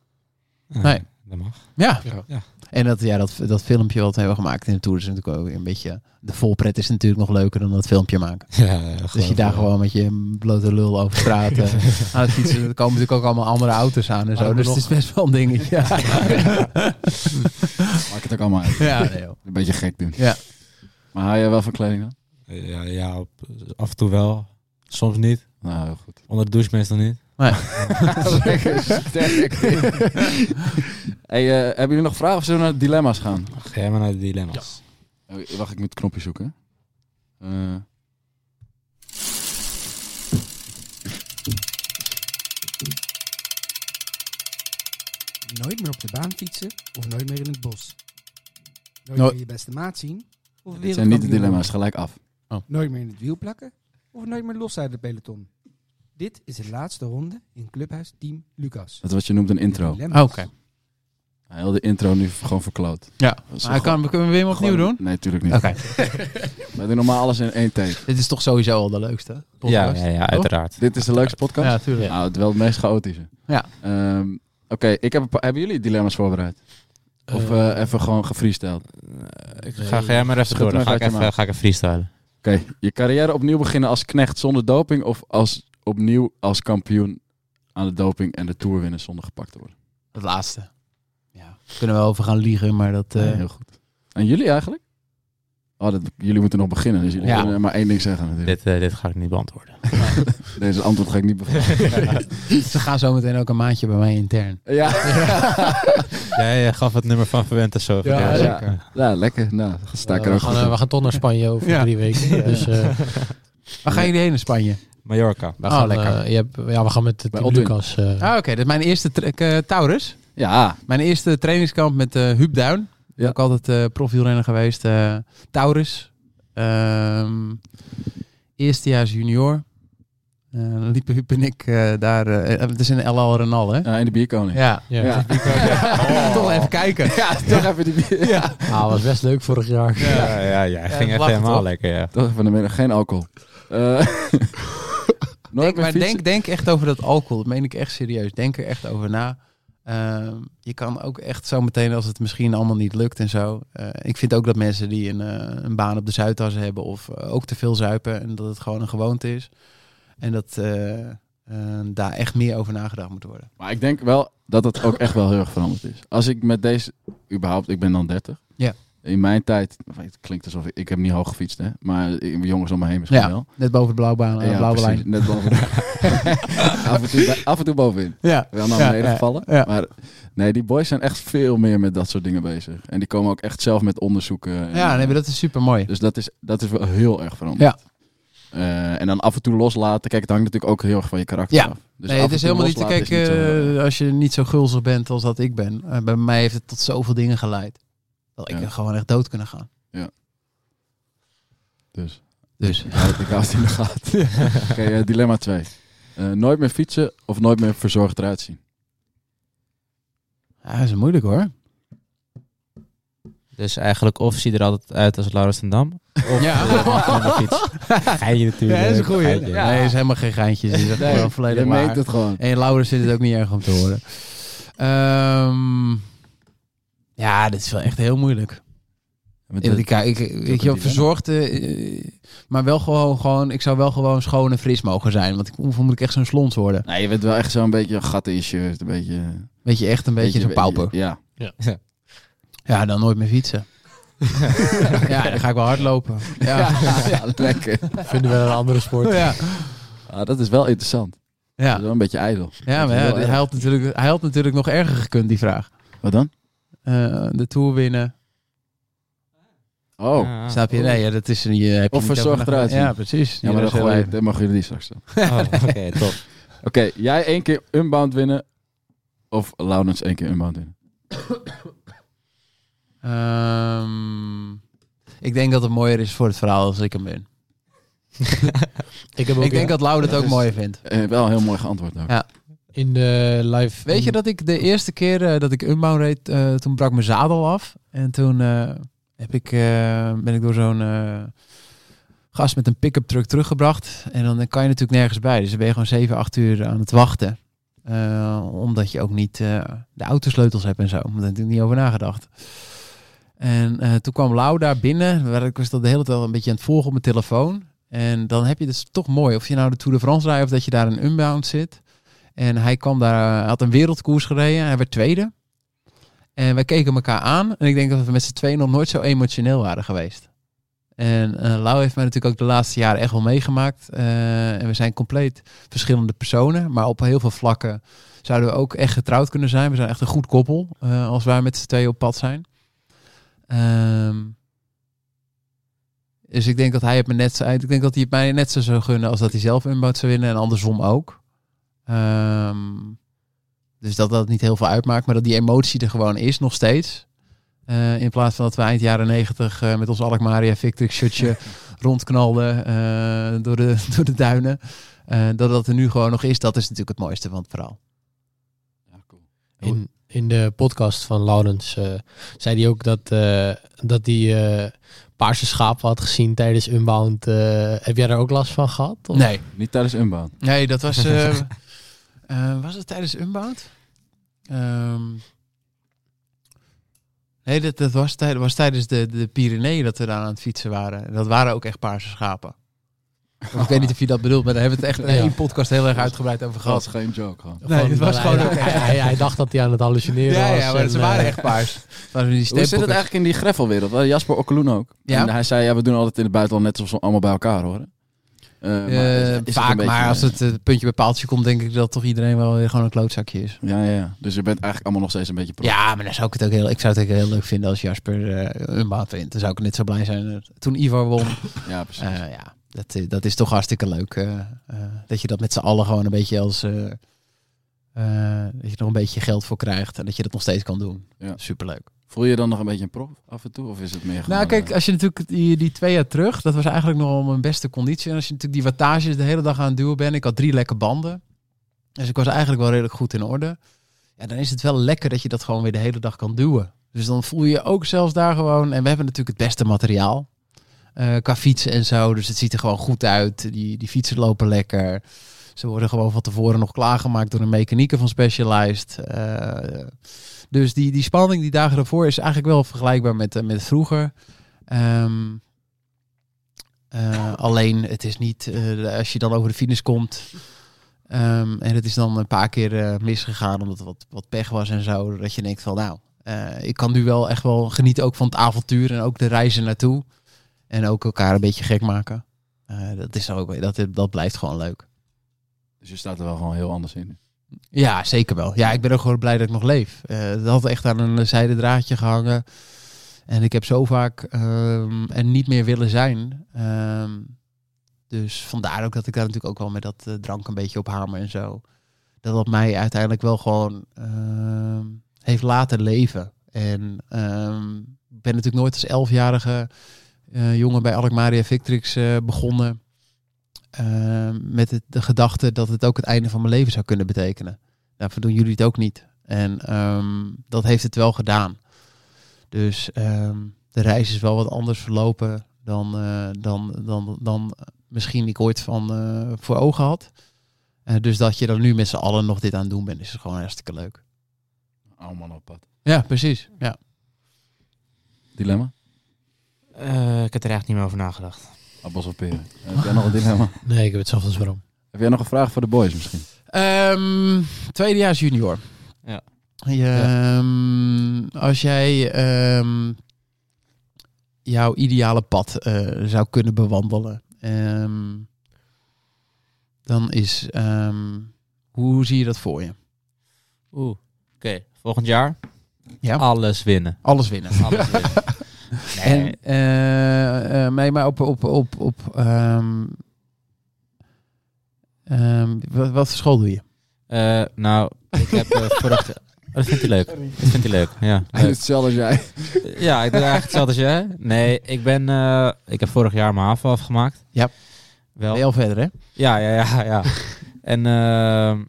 Nee. Dat mag. Ja. Ja. En dat, ja, dat, dat filmpje wat we hebben gemaakt in de Tour is natuurlijk ook een beetje... De volpret is natuurlijk nog leuker dan dat filmpje maken. Ja, Dus je daar gewoon met je blote lul over straat eh, aan het fietsen. Er komen natuurlijk ook allemaal andere auto's aan en zo. Dus nog- het is best wel een dingetje. Ja, Maak het ook allemaal uit. ja nee. Een beetje gek doen. Ja. Maar hou je wel van kleding dan? Ja, ja af en toe wel. Soms niet. Nou, heel goed. Onder de douche meestal niet. Lekker sterk. hey, eh, hebben jullie nog vragen of zullen we naar de dilemma's gaan? Ga jij maar naar de dilemma's. Oh, wacht, ik moet het knopje zoeken. Eh, Nooit meer op de baan fietsen of nooit meer in het bos. Nooit meer je beste maat zien of dit zijn niet de dilemma's, gelijk af. Nooit meer in het wiel plakken of nooit meer los uit het peloton. Dit is de laatste ronde in Clubhuis Team Lucas. Dat is wat je noemt een intro. Dilemma's. Oké. Heel de intro nu gewoon verkloot. Ja. Kan, kunnen we weer hem opnieuw gewoon- doen? Nee, natuurlijk niet. Oké. Wij doen normaal alles in één take. Dit is toch sowieso al de leukste Ja, podcast? ja, ja, uiteraard. Dit is de leukste podcast? Ja, tuurlijk. Nou, het wel het meest chaotische. Ja. Ehm, Oké, ik heb een paar- hebben jullie dilemma's voorbereid? Of eh, even gewoon gefreestyled? Ik ga, ga jij maar even door. Dan ga ik even, ga ik even freestylen. Oké, je carrière opnieuw beginnen als knecht zonder doping of als opnieuw als kampioen aan de doping en de tour winnen zonder gepakt te worden? Het laatste. Ja. Kunnen we over gaan liegen, maar dat... eh, Nee, heel goed. En jullie eigenlijk? Oh, dat, jullie moeten nog beginnen, dus jullie Ja. kunnen maar één ding zeggen natuurlijk. Dit, eh, dit ga ik niet beantwoorden. Deze antwoord ga ik niet bevatten. Ze gaan zo meteen ook een maandje bij mij intern. ja. Jij eh, gaf het nummer van Verwente zo. Ja, ja, lekker. Nou, sta ik er we, gaan, we gaan toch naar Spanje over Ja. drie weken. Dus eh, Waar gaan jullie heen in Spanje? Mallorca. we, Oh, gaan, lekker. eh, je hebt, ja, we gaan met Team Odwin. Lucas. eh, Ah, oké. Dat is mijn eerste eh, Taurus. Ja, Mijn eerste trainingskamp met eh Huub Duin. Ja. Ook altijd uh, profielrenner geweest. eh Taurus. Ehm eerstejaars junior. Eh, dan liepen Huub en ik eh, daar. eh, het is in LL Renal, hè? ja in de bierkoning. Ja. ja. Ja. Toch even kijken. Ja, toch even die bier. Ja. Ah, was best leuk vorig jaar. Ja, ja, ja. ging echt helemaal toch? lekker, ja. Toch even de middag. Geen alcohol. Nooit Denk, meer maar fietsen? denk, denk echt over dat alcohol. Dat meen ik echt serieus. Denk er echt over na. Ehm, je kan ook echt zo meteen, als het misschien allemaal niet lukt en zo. eh, ik vind ook dat mensen die een, eh, een baan op de Zuidas hebben of eh, ook te veel zuipen en dat het gewoon een gewoonte is. En dat daar echt meer over nagedacht moet worden. Maar ik denk wel dat het ook echt wel heel erg veranderd is. Als ik met deze, überhaupt, ik ben dan 30. Ja. In mijn tijd, het klinkt alsof ik, ik heb niet hoog gefietst, hè. Maar jongens om me heen misschien Ja, wel. net boven de blauwbaan, eh, Ja, blauwe precies, lijn. Net boven de... af, en toe, af en toe bovenin. Ja, Wel naar beneden ja, gevallen. ja. Maar nee, die boys zijn echt veel meer met dat soort dingen bezig. En die komen ook echt zelf met onderzoeken. En, ja nee, maar dat is super mooi. Dus dat is, dat is wel heel erg veranderd. Ja. Eh, en dan af en toe loslaten. Kijk, het hangt natuurlijk ook heel erg van je karakter Ja. af. Dus nee, af het is helemaal niet te kijken niet zo- eh, als je niet zo gulzig bent als dat ik ben. Eh, bij mij heeft het tot zoveel dingen geleid. Ik Ja. gewoon echt dood kunnen gaan. dus Dus ik hou ik hou het in de gaten. Oké, eh, dilemma 2. nooit meer fietsen of nooit meer verzorgd eruit zien. ja, dat is moeilijk hoor. Dus eigenlijk of zie je er altijd uit als Laurens ten Dam. Of Ja. eh, van de fiets. Geintje natuurlijk. Ja, dat is een goeie. Geintje. Nee, is helemaal geen geintjes. Is echt Nee, gewoon volledig je meent het gewoon. En Laurens vindt het ook niet erg om te horen. Ehm, ja, dit is wel echt heel moeilijk. Met Ik, de- ik, ik, weet je, wel, verzorgd, eh, maar wel gewoon, gewoon, ik zou wel gewoon schoon en fris mogen zijn. Want ik, hoeveel moet ik echt zo'n slons worden? Nee, je bent wel echt zo'n beetje een gat in je shirt. Een beetje... Weet je, echt een beetje zo'n pauper. Ja. Ja, dan nooit meer fietsen. ja, dan ga ik wel hardlopen. Ja. ja, lekker. Vinden we een andere sport. Ja. Ah, dat is wel interessant. Dat Ja. is wel een beetje ijdel. Ja, maar Dat ja, hij, had natuurlijk, hij had natuurlijk nog erger gekund, die vraag. Wat dan? Eh, de Tour winnen. Oh. Ja. Snap je? Nee, ja, dat is niet... eh, heb je Of niet verzorgd eruit. Ja, precies. Ja, maar dat gooi je, mogen jullie die straks doen. Oh, Oké, top. Oké, jij één keer unbound winnen. Of Laurens één keer unbound winnen. Ehm, ik denk dat het mooier is voor het verhaal als ik hem ben. Ik heb ook Ik denk dat Lau het ook is- mooier vindt. Eh, wel een heel mooi geantwoord ook. Ja. In de live... Weet je dat ik de eerste keer eh, dat ik unbound reed, eh, toen brak mijn zadel af. En toen eh, heb ik, ben ik door zo'n gast met een pick-up truck teruggebracht. En dan kan je natuurlijk nergens bij. Dus dan ben je gewoon 7, 8 uur aan het wachten. Omdat je ook niet de autosleutels hebt en zo. Daar heb ik niet over nagedacht. En toen kwam Lau daar binnen. Waar ik was dat de hele tijd een beetje aan het volgen op mijn telefoon. En dan heb je dus toch mooi. Of je nou de Tour de France rijdt of dat je daar een unbound zit. En hij kwam daar, hij had een wereldkoers gereden. Hij werd tweede. En wij keken elkaar aan. En ik denk dat we met z'n tweeën nog nooit zo emotioneel waren geweest. En eh Lau heeft mij natuurlijk ook de laatste jaren echt wel meegemaakt. Eh, en we zijn compleet verschillende personen. Maar op heel veel vlakken zouden we ook echt getrouwd kunnen zijn. We zijn echt een goed koppel eh, als wij met z'n tweeën op pad zijn. Ehm, dus ik denk dat hij het me net zo, ik denk dat hij het mij net zo zou gunnen als dat hij zelf inbouwt zou winnen en andersom ook. Ehm, dus dat dat niet heel veel uitmaakt, maar dat die emotie er gewoon is nog steeds. Eh, in plaats van dat we eind jaren negentig eh, met ons Alkmaria Victrix shirtje rondknalden eh, door, de, door de duinen. Dat dat er nu gewoon nog is, dat is natuurlijk het mooiste van het verhaal. Ja, cool. In, in de podcast van Laurens eh, zei hij ook dat, eh, dat hij eh, paarse schapen had gezien tijdens Unbound. Heb jij daar ook last van gehad? Of? Nee, Niet tijdens unbound. Nee, dat was. eh, was het tijdens Unbound? Ehm, nee, dat, dat was, tijd, was tijdens de, de Pyreneeën dat we daar aan het fietsen waren. En Dat waren ook echt paarse schapen. Ik weet niet of je dat bedoelt, maar daar hebben we het echt in Ja. één podcast heel erg uitgebreid over Dat gehad. was geen joke gewoon. Nee, het was hij, gewoon ook hij, hij, hij dacht dat hij aan het hallucineren Ja, was. ja, maar en, ze waren eh, echt paars. Het waren die Hoe zit het eigenlijk in die greffelwereld? Jasper Okkeloen ook. Ja. En hij zei, ja, we doen altijd in het buitenland net alsof we allemaal bij elkaar horen. Eh, maar is- is vaak, beetje, maar als het puntje bij paaltje komt, denk ik dat toch iedereen wel weer gewoon een klootzakje is. Ja, ja, ja. Dus je bent eigenlijk allemaal nog steeds een beetje pro. Ja, maar dan zou ik het ook heel, ik zou het ook heel leuk vinden als Jasper eh een baat wint. Dan zou ik net zo blij zijn. Toen Ivar won, Ja, precies. Ja, dat, dat is toch hartstikke leuk. dat je dat met z'n allen gewoon een beetje als... dat je er nog een beetje geld voor krijgt en dat je dat nog steeds kan doen. Ja. Superleuk. Voel je dan nog een beetje een prof af en toe? Of is het meer gewoon... Nou, kijk, eh, als je natuurlijk die, die twee jaar terug, dat was eigenlijk nog mijn beste conditie. En als je natuurlijk die wattages de hele dag aan het duwen bent, ik had drie lekke banden. Dus ik was eigenlijk wel redelijk goed in orde. Ja, dan is het wel lekker dat je dat gewoon weer de hele dag kan duwen. Dus dan voel je je ook zelfs daar gewoon. En we hebben natuurlijk het beste materiaal. eh, qua fietsen en zo. Dus het ziet er gewoon goed uit. Die, die fietsen lopen lekker. Ze worden gewoon van tevoren nog klaargemaakt door een mechanieker van Specialized. Eh, dus die, die spanning die dagen ervoor is eigenlijk wel vergelijkbaar met, eh, met vroeger. Ehm, eh, alleen het is niet, als je dan over de finish komt ehm, en het is dan een paar keer misgegaan omdat er wat, wat pech was en zo, dat je denkt van nou, ik kan nu wel echt wel genieten ook van het avontuur en ook de reizen naartoe. En ook elkaar een beetje gek maken. Dat, is ook, dat, dat blijft gewoon leuk. Dus je staat er wel gewoon heel anders in. Ja, zeker wel. Ja, ik ben ook gewoon blij dat ik nog leef. Eh dat had echt aan een zijden draadje gehangen. En ik heb zo vaak ehm er niet meer willen zijn. Ehm, dus vandaar ook dat ik daar natuurlijk ook wel met dat eh, drank een beetje op hamer en zo. Dat dat mij uiteindelijk wel gewoon ehm, heeft laten leven. En ik ben natuurlijk nooit als elfjarige eh, jongen bij Alkmaria Victrix begonnen. Ehm, met het, de gedachte dat het ook het einde van mijn leven zou kunnen betekenen. Daarvoor doen jullie het ook niet. En ehm, dat heeft het wel gedaan. Dus ehm, de reis is wel wat anders verlopen dan, eh, dan, dan, dan misschien ik ooit van eh, voor ogen had. Eh, dus dat je er nu met z'n allen nog dit aan het doen bent, is gewoon hartstikke leuk. Allemaal op pad. Ja, precies. Ja. Dilemma? Eh, ik heb er eigenlijk niet meer over nagedacht. Appels of peren? Heb jij nog een dilemma? Nee, ik heb hetzelfde als waarom. Heb jij nog een vraag voor de boys misschien? Ehm, tweedejaars junior. Ja. Je, ehm, Als jij ehm, jouw ideale pad eh, zou kunnen bewandelen, ehm, dan is... ehm, hoe zie je dat voor je? Oeh, oké. Volgend jaar Ja. alles winnen. Alles winnen. Alles winnen. En, eh, eh, nee, maar op, op, op, op ehm, ehm, wat, wat voor school doe je? Eh, nou, ik heb vorig. Oh, dat vindt hij leuk. Dat vindt hij leuk, ja. Hij doet hetzelfde als jij. Ja, ik doe eigenlijk hetzelfde als jij. Nee, ik ben... eh, ik heb vorig jaar mijn HAVO afgemaakt. Ja. Wel. Heel verder, hè? Ja, ja, ja, ja. en ehm,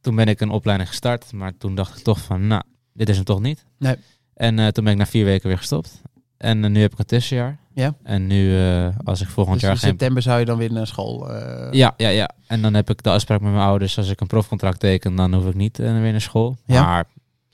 toen ben ik een opleiding gestart. Maar toen dacht ik toch van, nou, dit is hem toch niet. Nee. En eh, toen ben ik na vier weken weer gestopt. En eh, nu heb ik een tussenjaar. Ja. En nu, eh, als ik volgend Dus in jaar geen... september zou je dan weer naar school. eh, Ja, ja, ja. En dan heb ik de afspraak met mijn ouders. Als ik een profcontract teken, dan hoef ik niet weer naar school. Ja. Maar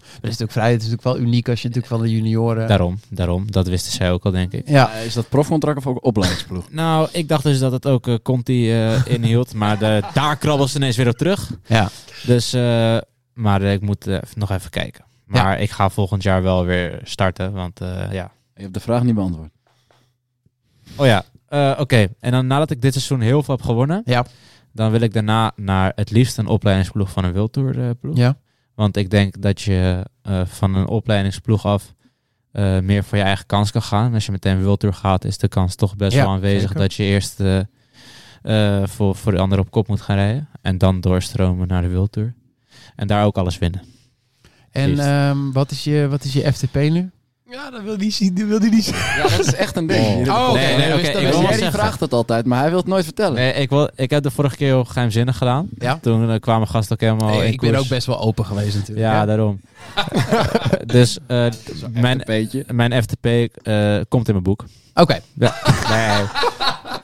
Dat is natuurlijk vrij. Het is natuurlijk wel uniek als je natuurlijk van de junioren. daarom, daarom. Dat wisten zij ook al, denk ik. Ja. Is dat profcontract of ook opleidingsploeg? Nou, ik dacht dus dat het ook eh, Conti eh, inhield. Maar de, daar krabbelen ze ineens weer op terug. Ja. Dus, eh, maar ik moet nog even kijken. Maar ik ga volgend jaar wel weer starten. Want eh, ja. Je hebt de vraag niet beantwoord. Oh ja, eh, oké. En dan nadat ik dit seizoen heel veel heb gewonnen. Ja. Dan wil ik daarna naar het liefst een opleidingsploeg van een wildtour eh, ploeg. Ja. Want ik denk dat je eh, van een opleidingsploeg af eh, meer voor je eigen kans kan gaan. Als je meteen een wildtour gaat, is de kans toch best Ja, wel aanwezig zeker. dat je eerst voor, voor de ander op kop moet gaan rijden. En dan doorstromen naar de wildtour. En daar ook alles winnen. En ehm, wat, is je, wat is je FTP nu? Ja, dat wil hij zien. Dat wil hij niet zien. Ja, dat is echt een ding. Oh. Oh, Nee, nee, oké, ik wil wel Jerry zeggen- vraagt het altijd, maar hij wil het nooit vertellen. Nee, ik, wil, ik heb de vorige keer heel geheimzinnig gedaan. Ja. Toen eh, kwamen gasten ook helemaal Nee, in ik ben koers. ook best wel open geweest natuurlijk. Ja, daarom. dus eh, mijn, beetje. mijn FTP eh, komt in mijn boek. Oké. Ja. Nee.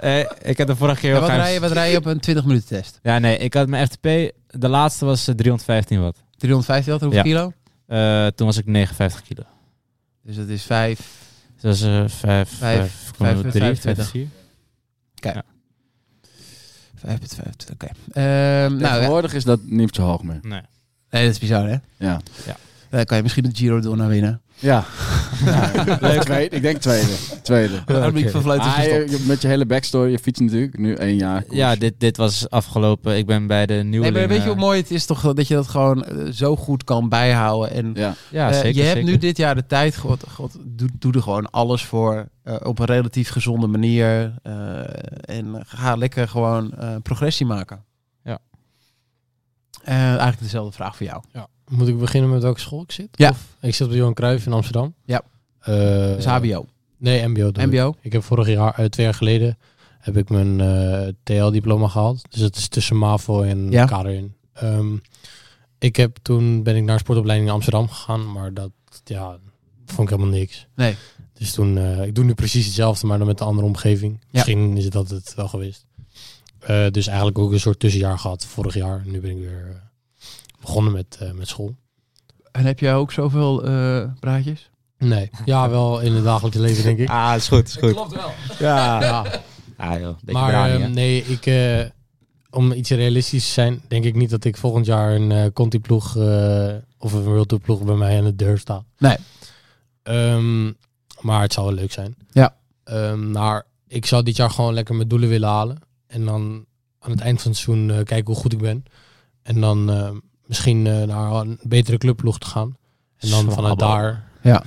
Eh, ik heb de vorige keer heel wat, rij je, wat rij je op een 20 minuten test? Ja, nee, ik had mijn FTP. De laatste was eh, 315 watt. 350 watt, hoeveel Ja. kilo? Eh, toen was ik 59 kilo. Dus dat is 5. Dus dat is eh 5, Vijf- 5, 3, 25. 5, 4. 5,5. Oké. Ehm, nou, ja. Tegenwoordig is dat niet zo hoog meer. Nee. nee, dat is bizar, hè? Ja. Dan kan je misschien de Giro Donna winnen. Ja. ja. Tweede, ik denk tweede. Tweede. Van Ah, je- met je hele backstory, je fiets natuurlijk, nu één jaar. koers. Ja, dit, dit was afgelopen. Ik ben bij de nieuwe. Nee, weet je hoe mooi het is toch dat je dat gewoon eh, zo goed kan bijhouden. En Ja. Ja, eh, zeker. je hebt zeker. nu dit jaar de tijd, god, god, doe, doe er gewoon alles voor eh, op een relatief gezonde manier. eh, en ga lekker gewoon eh, progressie maken. Ja. Eh, eigenlijk dezelfde vraag voor jou. Moet ik beginnen met welke school ik zit? Ja. Of, ik zit op de Johan Cruijff in Amsterdam. Ja. Eh, Dus HBO. Nee, MBO. ik. MBO? Ik heb vorig jaar, eh, twee jaar geleden, heb ik mijn eh, TL-diploma gehaald. Dus het is tussen MAVO en Ja. kader in. Ehm, ik heb toen ben ik naar sportopleiding in Amsterdam gegaan, maar dat ja, vond ik helemaal niks. Nee. Dus toen, ik doe nu precies hetzelfde, maar dan met een andere omgeving. Misschien is het dat het wel geweest. Dus eigenlijk ook een soort tussenjaar gehad vorig jaar. Nu ben ik weer begonnen met, eh, met school. En heb jij ook zoveel eh praatjes? Nee, ja, wel in het dagelijks leven denk ik. Ah, is goed, is goed. Klopt wel. Ja. Ja. Ah, joh. Maar brani, ehm, nee, ik, eh, om iets realistisch te zijn, denk ik niet dat ik volgend jaar een eh Conti-ploeg eh, of een World Tour ploeg bij mij aan de deur sta. Nee. Ehm, maar het zou wel leuk zijn. Ja. Ehm, maar ik zou dit jaar gewoon lekker mijn doelen willen halen. En dan aan het eind van het seizoen eh, kijken hoe goed ik ben. En dan misschien eh, naar een betere clubploeg te gaan. En dan vanuit Zwabbel. daar... Ja.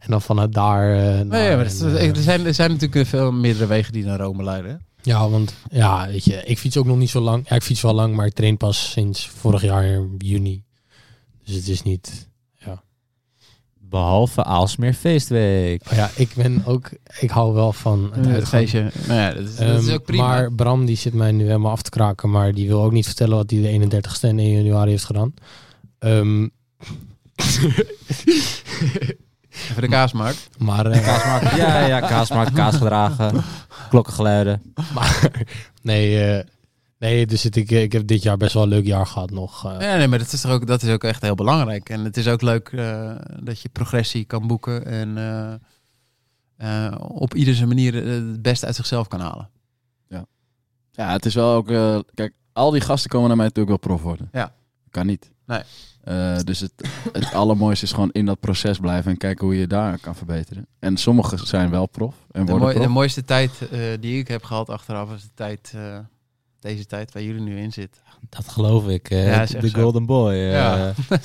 En dan vanuit daar... eh, Nee, naar ja, maar een, eh, er, zijn, er zijn natuurlijk veel meerdere wegen die naar Rome leiden. hè? Ja, want ja, weet je, ik fiets ook nog niet zo lang. Ja, ik fiets wel lang, maar ik train pas sinds vorig jaar in juni. Dus het is niet. Behalve Aalsmeer Feestweek. Oh ja, ik ben ook. Ik hou wel van het Het uitgaan. feestje. Nou ja, dat is, dat is Ehm, ook prima. Maar Bram die zit mij nu helemaal af te kraken, maar die wil ook niet vertellen wat hij de 31ste en 1 januari heeft gedaan. Ehm, Even de kaasmarkt. Maar, eh, Kaasmarkt. Ja, ja, kaasmarkt, kaas gedragen, klokkengeluiden. maar nee, eh, nee, dus het, ik, ik heb dit jaar best wel een leuk jaar gehad nog. eh. Ja, nee, maar dat is, toch ook, dat is ook echt heel belangrijk. En het is ook leuk eh, dat je progressie kan boeken en eh, eh, op ieder zijn manier eh, het beste uit zichzelf kan halen. Ja, het is wel ook... eh, kijk, al die gasten komen naar mij natuurlijk wel prof worden. Ja. Kan niet. Nee. Eh, dus het, het allermooiste is gewoon in dat proces blijven en kijken hoe je daar kan verbeteren. En sommigen zijn wel prof en De, worden mooi- prof. de mooiste tijd eh, die ik heb gehad achteraf is de tijd, eh, deze tijd waar jullie nu in zitten. Dat geloof ik. eh, Ja, de zo. Golden Boy. eh. Ja.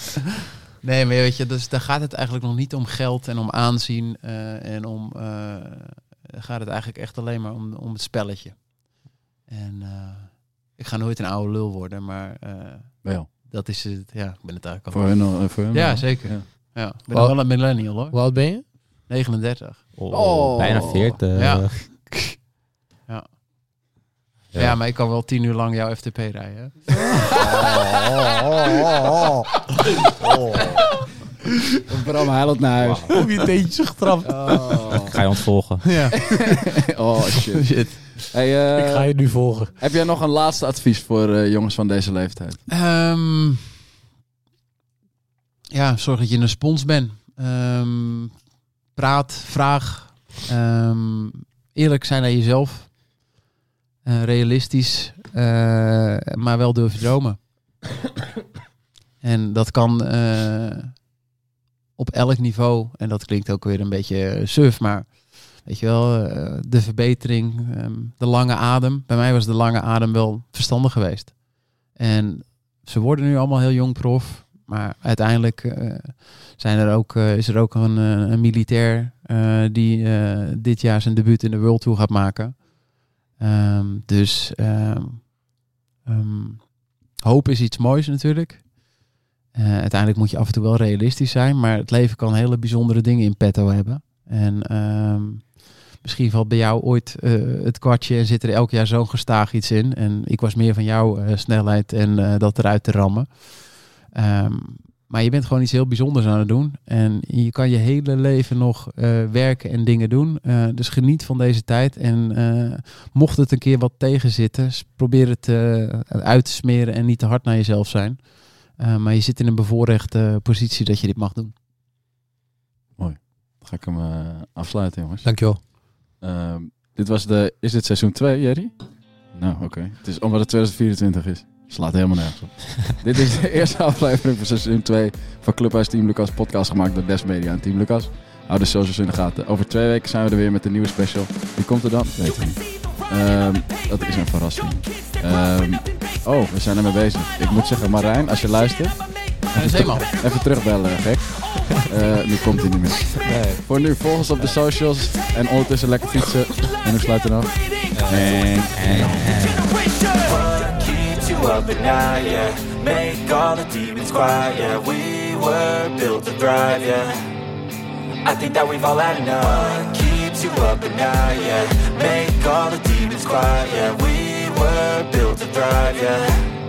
Nee, maar weet je, dus daar gaat het eigenlijk nog niet om geld en om aanzien. eh, en om. eh, gaat het eigenlijk echt alleen maar om, om het spelletje. En eh, ik ga nooit een oude lul worden, maar eh, Wel. dat is het. Ja, ik ben het eigenlijk al. Voor hun, al- voor hun Ja, zeker. Ja. Ja, ik ben Wel- wel een millennial hoor. Hoe oud ben je? 39. Oh, Oh. Bijna 40. Ja. Ja. Ja. maar ik kan wel tien uur lang jouw FTP rijden. Bram, hij loopt naar huis. Op je teentjes getrapt. Oh, Ik ga je ontvolgen. Ja. oh shit. Shit. Hey, eh, ik ga je nu volgen. Heb jij nog een laatste advies voor eh, jongens van deze leeftijd? Ehm, ja, zorg dat je een spons bent. Ehm, praat, vraag. Ehm, eerlijk zijn naar jezelf. Eh, realistisch, eh, maar wel durven dromen. en dat kan eh, op elk niveau. En dat klinkt ook weer een beetje suf, maar weet je wel, de verbetering, ehm, de lange adem. Bij mij was de lange adem wel verstandig geweest. En ze worden nu allemaal heel jong prof. Maar uiteindelijk zijn er ook, is er ook een, een militair die dit jaar zijn debuut in de World Tour gaat maken. Ehm, dus ehm, ehm, hoop is iets moois natuurlijk. Eh, uiteindelijk moet je af en toe wel realistisch zijn. Maar het leven kan hele bijzondere dingen in petto hebben. En misschien valt bij jou ooit eh, het kwartje en zit er elk jaar zo'n gestaag iets in. En ik was meer van jouw eh, snelheid en dat eruit te rammen. Maar je bent gewoon iets heel bijzonders aan het doen. En je kan je hele leven nog eh, werken en dingen doen. Eh, dus geniet van deze tijd. En eh, mocht het een keer wat tegenzitten, probeer het eh, uit te smeren en niet te hard naar jezelf zijn. Eh, maar je zit in een bevoorrechte positie dat je dit mag doen. Dan ga ik hem afsluiten, jongens. Dankjewel. Ehm, dit was de, is dit seizoen 2, Jerry? Nou, oké. Het is omdat het 2024 is. Slaat helemaal nergens op. dit is de eerste aflevering van seizoen 2 van Clubhuis Team Lucas. Podcast gemaakt door Des Media en Team Lucas. Hou de socials in de gaten. Over twee weken zijn we er weer met een nieuwe special. Wie komt er dan? Weet ik niet. Ehm, dat is een verrassing. Ehm, oh, we zijn ermee bezig. Ik moet zeggen, Marijn, als je luistert, En Zeeman. even terugbellen, gek. Eh, nu komt hij niet meer. Voor nu, volg ons op de socials en ondertussen lekker fietsen. En hoe sluit er af? En, up at night, yeah Make all the demons quiet, yeah We were built to thrive, yeah. I think that we've all had enough. What keeps you up at night, yeah? Make all the demons quiet, yeah We were built to thrive, yeah